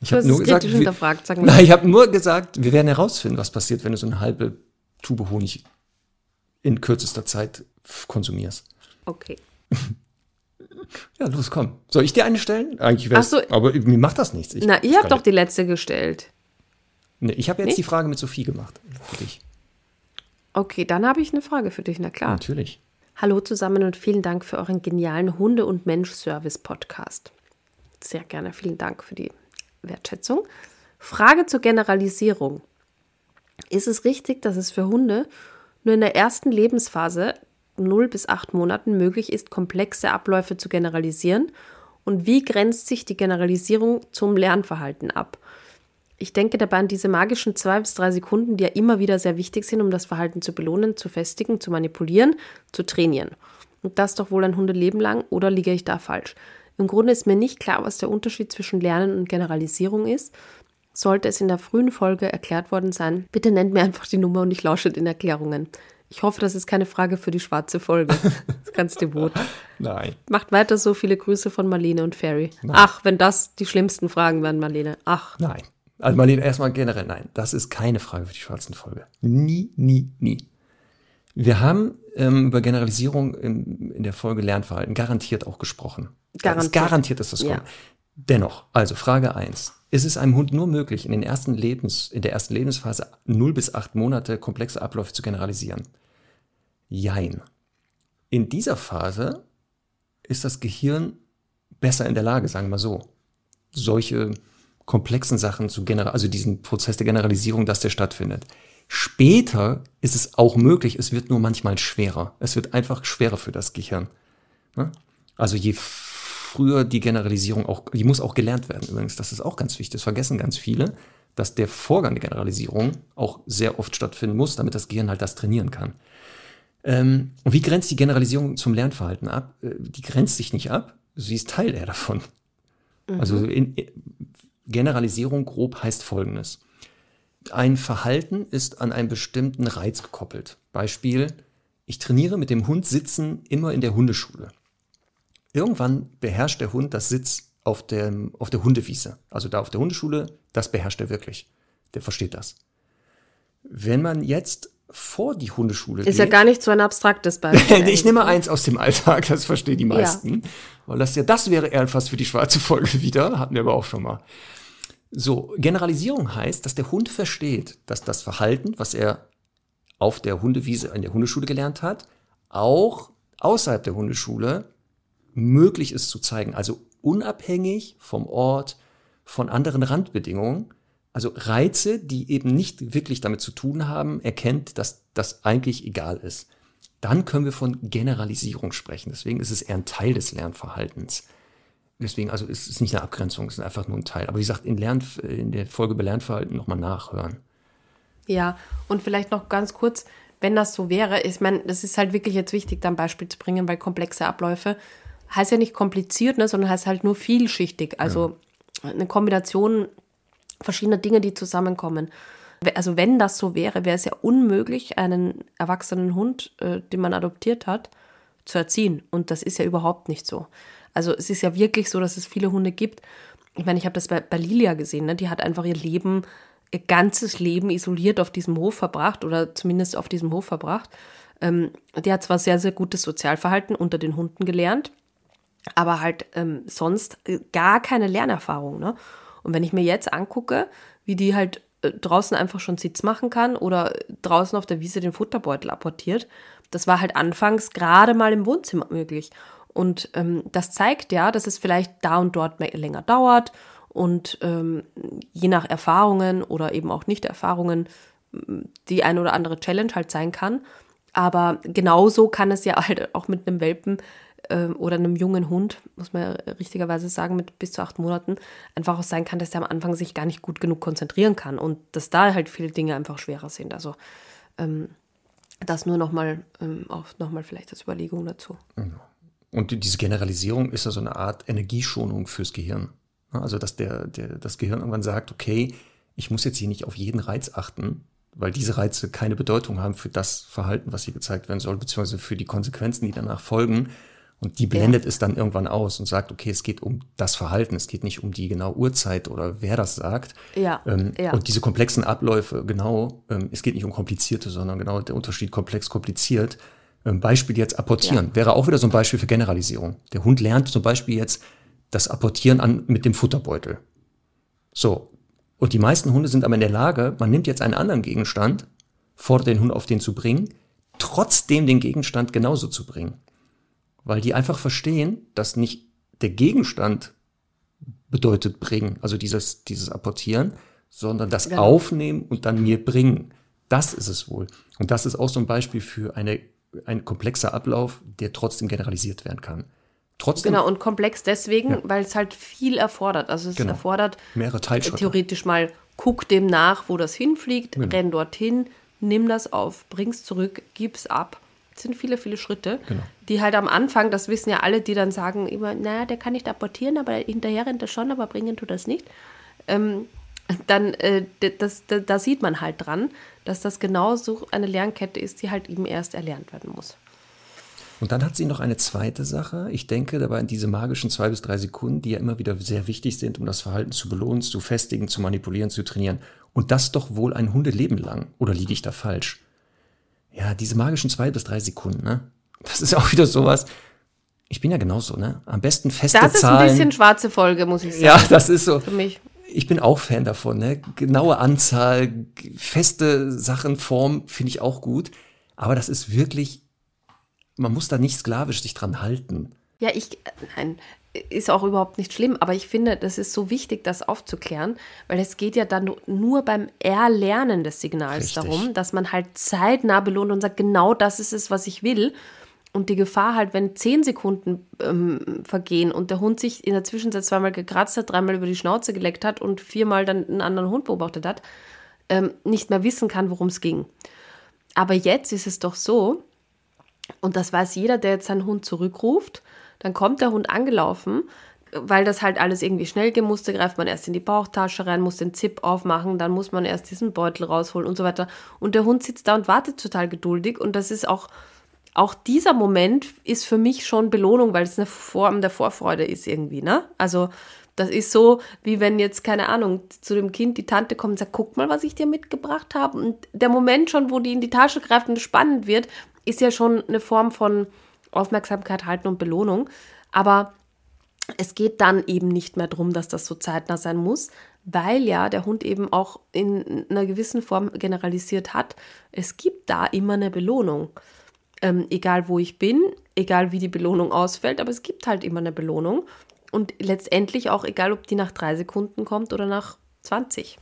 C: Ich habe nur gesagt, hinterfragt,
B: sag mal. Nein, ich habe nur gesagt, wir werden herausfinden, was passiert, wenn du so eine halbe Tube Honig in kürzester Zeit konsumierst.
C: Okay.
B: Ja, los, komm. Soll ich dir eine stellen? Eigentlich wäre so. Aber mir macht das nichts.
C: Ich, Na, ihr habt doch die letzte gestellt.
B: Nee, ich habe jetzt nicht? die Frage mit Sophie gemacht. Für dich.
C: Okay, dann habe ich eine Frage für dich, na klar.
B: Natürlich.
C: Hallo zusammen und vielen Dank für euren genialen Hunde- und Mensch-Service-Podcast. Sehr gerne, vielen Dank für die Wertschätzung. Frage zur Generalisierung. Ist es richtig, dass es für Hunde nur in der ersten Lebensphase 0 bis 8 Monaten möglich ist, komplexe Abläufe zu generalisieren? Und wie grenzt sich die Generalisierung zum Lernverhalten ab? Ich denke dabei an diese magischen zwei bis drei Sekunden, die ja immer wieder sehr wichtig sind, um das Verhalten zu belohnen, zu festigen, zu manipulieren, zu trainieren. Und das doch wohl ein Hundeleben lang oder liege ich da falsch? Im Grunde ist mir nicht klar, was der Unterschied zwischen Lernen und Generalisierung ist. Sollte es in der frühen Folge erklärt worden sein, bitte nennt mir einfach die Nummer und ich lausche den Erklärungen. Ich hoffe, das ist keine Frage für die schwarze Folge. Ganz devot.
B: Nein.
C: Macht weiter so viele Grüße von Marlene und Ferry. Nein. Ach, wenn das die schlimmsten Fragen wären, Marlene. Ach.
B: Nein. Also Marlene, erstmal generell, nein, das ist keine Frage für die schwarzen Folge. Nie, nie, nie. Wir haben ähm, über Generalisierung in, in, der Folge Lernverhalten garantiert auch gesprochen.
C: Garantiert.
B: garantiert ist das kommt. Ja. Dennoch, also Frage eins: Ist es einem Hund nur möglich, in, den ersten Lebens, in der ersten Lebensphase 0 bis 8 Monate komplexe Abläufe zu generalisieren? Jein. In dieser Phase ist das Gehirn besser in der Lage, sagen wir mal so, solche komplexen Sachen zu general, also diesen Prozess der Generalisierung, dass der stattfindet. Später ist es auch möglich, es wird nur manchmal schwerer. Es wird einfach schwerer für das Gehirn. Ne? Also je früher die Generalisierung auch, die muss auch gelernt werden übrigens, das ist auch ganz wichtig, das vergessen ganz viele, dass der Vorgang der Generalisierung auch sehr oft stattfinden muss, damit das Gehirn halt das trainieren kann. Ähm, und wie grenzt die Generalisierung zum Lernverhalten ab? Äh, die grenzt sich nicht ab, sie ist Teil eher davon. Mhm. Also in, in, Generalisierung grob heißt folgendes. Ein Verhalten ist an einen bestimmten Reiz gekoppelt. Beispiel, ich trainiere mit dem Hund sitzen immer in der Hundeschule. Irgendwann beherrscht der Hund das Sitz auf, dem, auf der Hundewiese. Also da auf der Hundeschule, das beherrscht er wirklich. Der versteht das. Wenn man jetzt vor die Hundeschule
C: Ist geht, ja gar nicht so ein abstraktes Beispiel.
B: ich nehme eins aus dem Alltag, das verstehen die meisten. Ja. Weil das ja, das wäre eher fast für die schwarze Folge wieder, hatten wir aber auch schon mal. So, Generalisierung heißt, dass der Hund versteht, dass das Verhalten, was er auf der Hundewiese in der Hundeschule gelernt hat, auch außerhalb der Hundeschule möglich ist zu zeigen. Also unabhängig vom Ort, von anderen Randbedingungen. Also Reize, die eben nicht wirklich damit zu tun haben, erkennt, dass das eigentlich egal ist. Dann können wir von Generalisierung sprechen. Deswegen ist es eher ein Teil des Lernverhaltens. Deswegen, also es ist nicht eine Abgrenzung, es ist einfach nur ein Teil. Aber wie gesagt, in, Lern, in der Folge über Lernverhalten nochmal nachhören.
C: Ja, und vielleicht noch ganz kurz, wenn das so wäre, ich meine, das ist halt wirklich jetzt wichtig, da ein Beispiel zu bringen, weil komplexe Abläufe heißt ja nicht kompliziert, ne, sondern heißt halt nur vielschichtig. Also ja. eine Kombination verschiedener Dinge, die zusammenkommen. Also wenn das so wäre, wäre es ja unmöglich, einen erwachsenen Hund, äh, den man adoptiert hat, zu erziehen. Und das ist ja überhaupt nicht so. Also es ist ja wirklich so, dass es viele Hunde gibt. Ich meine, ich habe das bei, bei Lilia gesehen, ne? die hat einfach ihr Leben, ihr ganzes Leben isoliert auf diesem Hof verbracht oder zumindest auf diesem Hof verbracht. Ähm, die hat zwar sehr, sehr gutes Sozialverhalten unter den Hunden gelernt, aber halt ähm, sonst äh, gar keine Lernerfahrung. Ne? Und wenn ich mir jetzt angucke, wie die halt äh, draußen einfach schon Sitz machen kann oder draußen auf der Wiese den Futterbeutel apportiert, das war halt anfangs gerade mal im Wohnzimmer möglich. Und ähm, das zeigt ja, dass es vielleicht da und dort länger dauert und ähm, je nach Erfahrungen oder eben auch Nicht-Erfahrungen die eine oder andere Challenge halt sein kann. Aber genauso kann es ja halt auch mit einem Welpen oder einem jungen Hund, muss man richtigerweise sagen, mit bis zu acht Monaten, einfach auch sein kann, dass der am Anfang sich gar nicht gut genug konzentrieren kann und dass da halt viele Dinge einfach schwerer sind. Also ähm, das nur nochmal, ähm, auch vielleicht als Überlegung dazu.
B: Und diese Generalisierung ist ja so eine Art Energieschonung fürs Gehirn. Also dass der, der, das Gehirn irgendwann sagt, okay, ich muss jetzt hier nicht auf jeden Reiz achten, weil diese Reize keine Bedeutung haben für das Verhalten, was hier gezeigt werden soll, beziehungsweise für die Konsequenzen, die danach folgen. Und die blendet ja. es dann irgendwann aus und sagt, okay, es geht um das Verhalten, es geht nicht um die genaue Uhrzeit oder wer das sagt.
C: Ja.
B: Ähm,
C: ja.
B: Und diese komplexen Abläufe, genau, ähm, es geht nicht um komplizierte, sondern genau der Unterschied komplex, kompliziert. Ähm, Beispiel jetzt apportieren, ja. wäre auch wieder so ein Beispiel für Generalisierung. Der Hund lernt zum Beispiel jetzt das Apportieren an mit dem Futterbeutel. So. Und die meisten Hunde sind aber in der Lage, man nimmt jetzt einen anderen Gegenstand, fordert den Hund auf den zu bringen, trotzdem den Gegenstand genauso zu bringen weil die einfach verstehen, dass nicht der Gegenstand bedeutet bringen, also dieses, dieses Apportieren, sondern das genau. Aufnehmen und dann mir bringen. Das ist es wohl. Und das ist auch so ein Beispiel für eine, ein komplexer Ablauf, der trotzdem generalisiert werden kann. Trotzdem,
C: genau, und komplex deswegen, ja. weil es halt viel erfordert. Also es genau. erfordert
B: mehrere Teilschritte.
C: Theoretisch mal, guck dem nach, wo das hinfliegt, genau. renn dorthin, nimm das auf, bring's zurück, gib's ab sind viele, viele Schritte, genau. die halt am Anfang, das wissen ja alle, die dann sagen immer, naja, der kann nicht apportieren, aber hinterher rennt er schon, aber bringen tut das nicht. Ähm, dann, äh, das, das, da sieht man halt dran, dass das genau so eine Lernkette ist, die halt eben erst erlernt werden muss.
B: Und dann hat sie noch eine zweite Sache. Ich denke dabei an diese magischen zwei bis drei Sekunden, die ja immer wieder sehr wichtig sind, um das Verhalten zu belohnen, zu festigen, zu manipulieren, zu trainieren. Und das doch wohl ein Hundeleben lang. Oder liege ich da falsch? Ja, diese magischen zwei bis drei Sekunden, ne? Das ist auch wieder sowas. Ich bin ja genauso, ne? Am besten feste Zahlen. Das ist Zahlen. ein bisschen
C: schwarze Folge, muss ich sagen.
B: Ja, das ist so. Für mich. Ich bin auch Fan davon, ne? Genaue Anzahl, feste Sachen, Form finde ich auch gut. Aber das ist wirklich, man muss da nicht sklavisch sich dran halten.
C: Ja, ich, nein, ist auch überhaupt nicht schlimm, aber ich finde, das ist so wichtig, das aufzuklären, weil es geht ja dann nur beim Erlernen des Signals
B: Richtig.
C: darum, dass man halt zeitnah belohnt und sagt, genau das ist es, was ich will. Und die Gefahr halt, wenn zehn Sekunden ähm, vergehen und der Hund sich in der Zwischenzeit zweimal gekratzt hat, dreimal über die Schnauze geleckt hat und viermal dann einen anderen Hund beobachtet hat, ähm, nicht mehr wissen kann, worum es ging. Aber jetzt ist es doch so, und das weiß jeder, der jetzt seinen Hund zurückruft, dann kommt der Hund angelaufen, weil das halt alles irgendwie schnell gehen musste, greift man erst in die Bauchtasche rein, muss den Zip aufmachen, dann muss man erst diesen Beutel rausholen und so weiter. Und der Hund sitzt da und wartet total geduldig und das ist auch auch dieser Moment ist für mich schon Belohnung, weil es eine Form der Vorfreude ist irgendwie, ne? Also das ist so, wie wenn jetzt, keine Ahnung, zu dem Kind die Tante kommt und sagt, guck mal, was ich dir mitgebracht habe. Und der Moment schon, wo die in die Tasche greift und spannend wird, ist ja schon eine Form von Aufmerksamkeit halten und Belohnung. Aber es geht dann eben nicht mehr darum, dass das so zeitnah sein muss, weil ja der Hund eben auch in einer gewissen Form generalisiert hat, es gibt da immer eine Belohnung ähm, egal wo ich bin, egal wie die Belohnung ausfällt, aber es gibt halt immer eine Belohnung. Und letztendlich auch egal, ob die nach drei Sekunden kommt oder nach 20.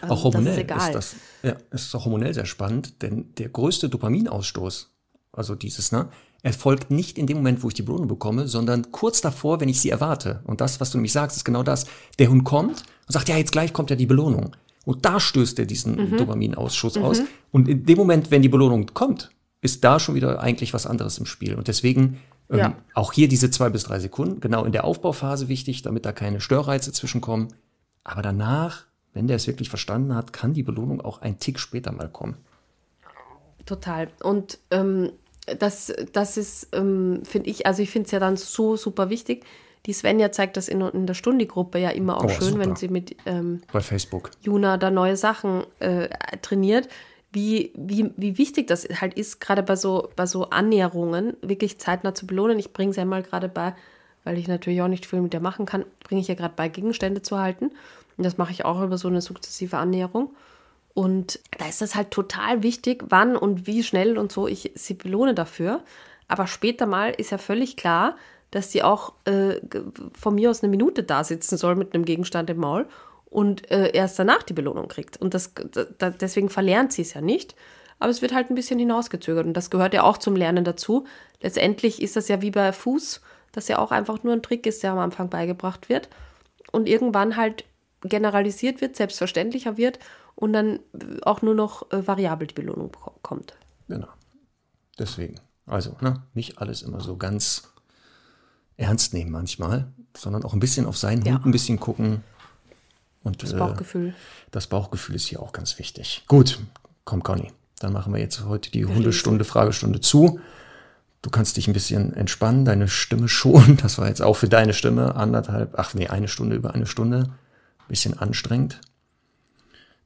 B: Also auch hormonell das ist, ist, das. Ja, es ist auch hormonell sehr spannend, denn der größte Dopaminausstoß, also dieses, ne, erfolgt nicht in dem Moment, wo ich die Belohnung bekomme, sondern kurz davor, wenn ich sie erwarte. Und das, was du nämlich sagst, ist genau das. Der Hund kommt und sagt, ja, jetzt gleich kommt ja die Belohnung. Und da stößt er diesen mhm. Dopaminausschuss mhm. aus. Und in dem Moment, wenn die Belohnung kommt, ist da schon wieder eigentlich was anderes im Spiel. Und deswegen ähm, ja. auch hier diese zwei bis drei Sekunden, genau in der Aufbauphase wichtig, damit da keine Störreize zwischenkommen. Aber danach, wenn der es wirklich verstanden hat, kann die Belohnung auch ein Tick später mal kommen.
C: Total. Und ähm, das, das ist, ähm, finde ich, also ich finde es ja dann so super wichtig. Die Svenja zeigt das in, in der Stundi-Gruppe ja immer auch oh, schön, super. wenn sie mit ähm,
B: bei Facebook
C: Juna da neue Sachen äh, trainiert wie, wie, wie wichtig das halt ist, gerade bei so, bei so Annäherungen, wirklich zeitnah zu belohnen. Ich bringe es ja mal gerade bei, weil ich natürlich auch nicht viel mit der machen kann, bringe ich ja gerade bei, Gegenstände zu halten. Und das mache ich auch über so eine sukzessive Annäherung. Und da ist das halt total wichtig, wann und wie schnell und so ich sie belohne dafür. Aber später mal ist ja völlig klar, dass sie auch äh, von mir aus eine Minute da sitzen soll mit einem Gegenstand im Maul und äh, erst danach die Belohnung kriegt. Und das, da, deswegen verlernt sie es ja nicht. Aber es wird halt ein bisschen hinausgezögert. Und das gehört ja auch zum Lernen dazu. Letztendlich ist das ja wie bei Fuß, dass ja auch einfach nur ein Trick ist, der am Anfang beigebracht wird. Und irgendwann halt generalisiert wird, selbstverständlicher wird und dann auch nur noch äh, variabel die Belohnung kommt.
B: Genau. Deswegen. Also, ne, nicht alles immer so ganz ernst nehmen manchmal, sondern auch ein bisschen auf seinen ja. Hund ein bisschen gucken, und,
C: das Bauchgefühl. Äh,
B: das Bauchgefühl ist hier auch ganz wichtig. Gut, komm Conny, dann machen wir jetzt heute die Hundestunde, Fragestunde zu. Du kannst dich ein bisschen entspannen, deine Stimme schonen. Das war jetzt auch für deine Stimme anderthalb, ach nee, eine Stunde über eine Stunde. Ein bisschen anstrengend.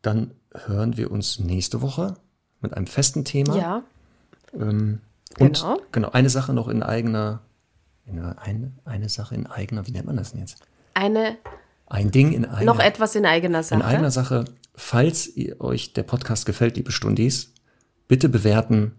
B: Dann hören wir uns nächste Woche mit einem festen Thema.
C: Ja.
B: Ähm, und genau. genau, eine Sache noch in eigener, eine, eine Sache in eigener, wie nennt man das denn jetzt?
C: Eine
B: ein Ding in eigener
C: Noch etwas in eigener Sache.
B: In eigener Sache. Falls ihr, euch der Podcast gefällt, liebe Stundis, bitte bewerten,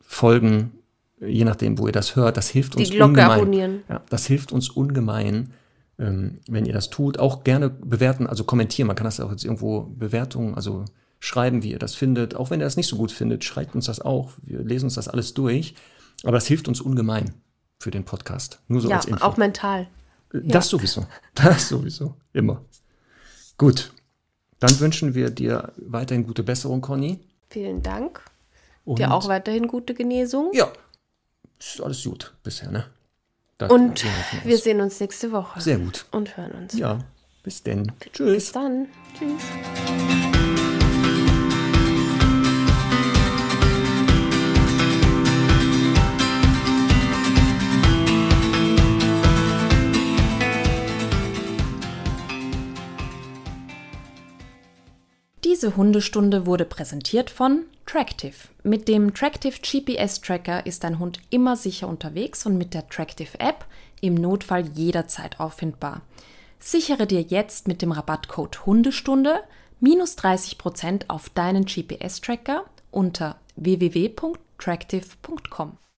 B: folgen, je nachdem, wo ihr das hört. Das hilft uns
C: Die Glocke
B: ungemein.
C: abonnieren.
B: Ja, das hilft uns ungemein, ähm, wenn ihr das tut. Auch gerne bewerten, also kommentieren. Man kann das auch jetzt irgendwo Bewertungen, also schreiben, wie ihr das findet. Auch wenn ihr das nicht so gut findet, schreibt uns das auch. Wir lesen uns das alles durch. Aber das hilft uns ungemein für den Podcast. Nur so
C: ja,
B: als Info.
C: auch mental.
B: Das sowieso. Das sowieso. Immer. Gut. Dann wünschen wir dir weiterhin gute Besserung, Conny.
C: Vielen Dank. Und dir auch weiterhin gute Genesung.
B: Ja. Ist alles gut bisher, ne?
C: Das Und wir sehen uns nächste Woche.
B: Sehr gut.
C: Und hören uns.
B: Ja. Bis denn. Tschüss.
C: Bis dann. Tschüss.
A: Diese Hundestunde wurde präsentiert von Tractive. Mit dem Tractive GPS Tracker ist dein Hund immer sicher unterwegs und mit der Tractive App im Notfall jederzeit auffindbar. Sichere dir jetzt mit dem Rabattcode Hundestunde minus 30% auf deinen GPS Tracker unter www.tractive.com.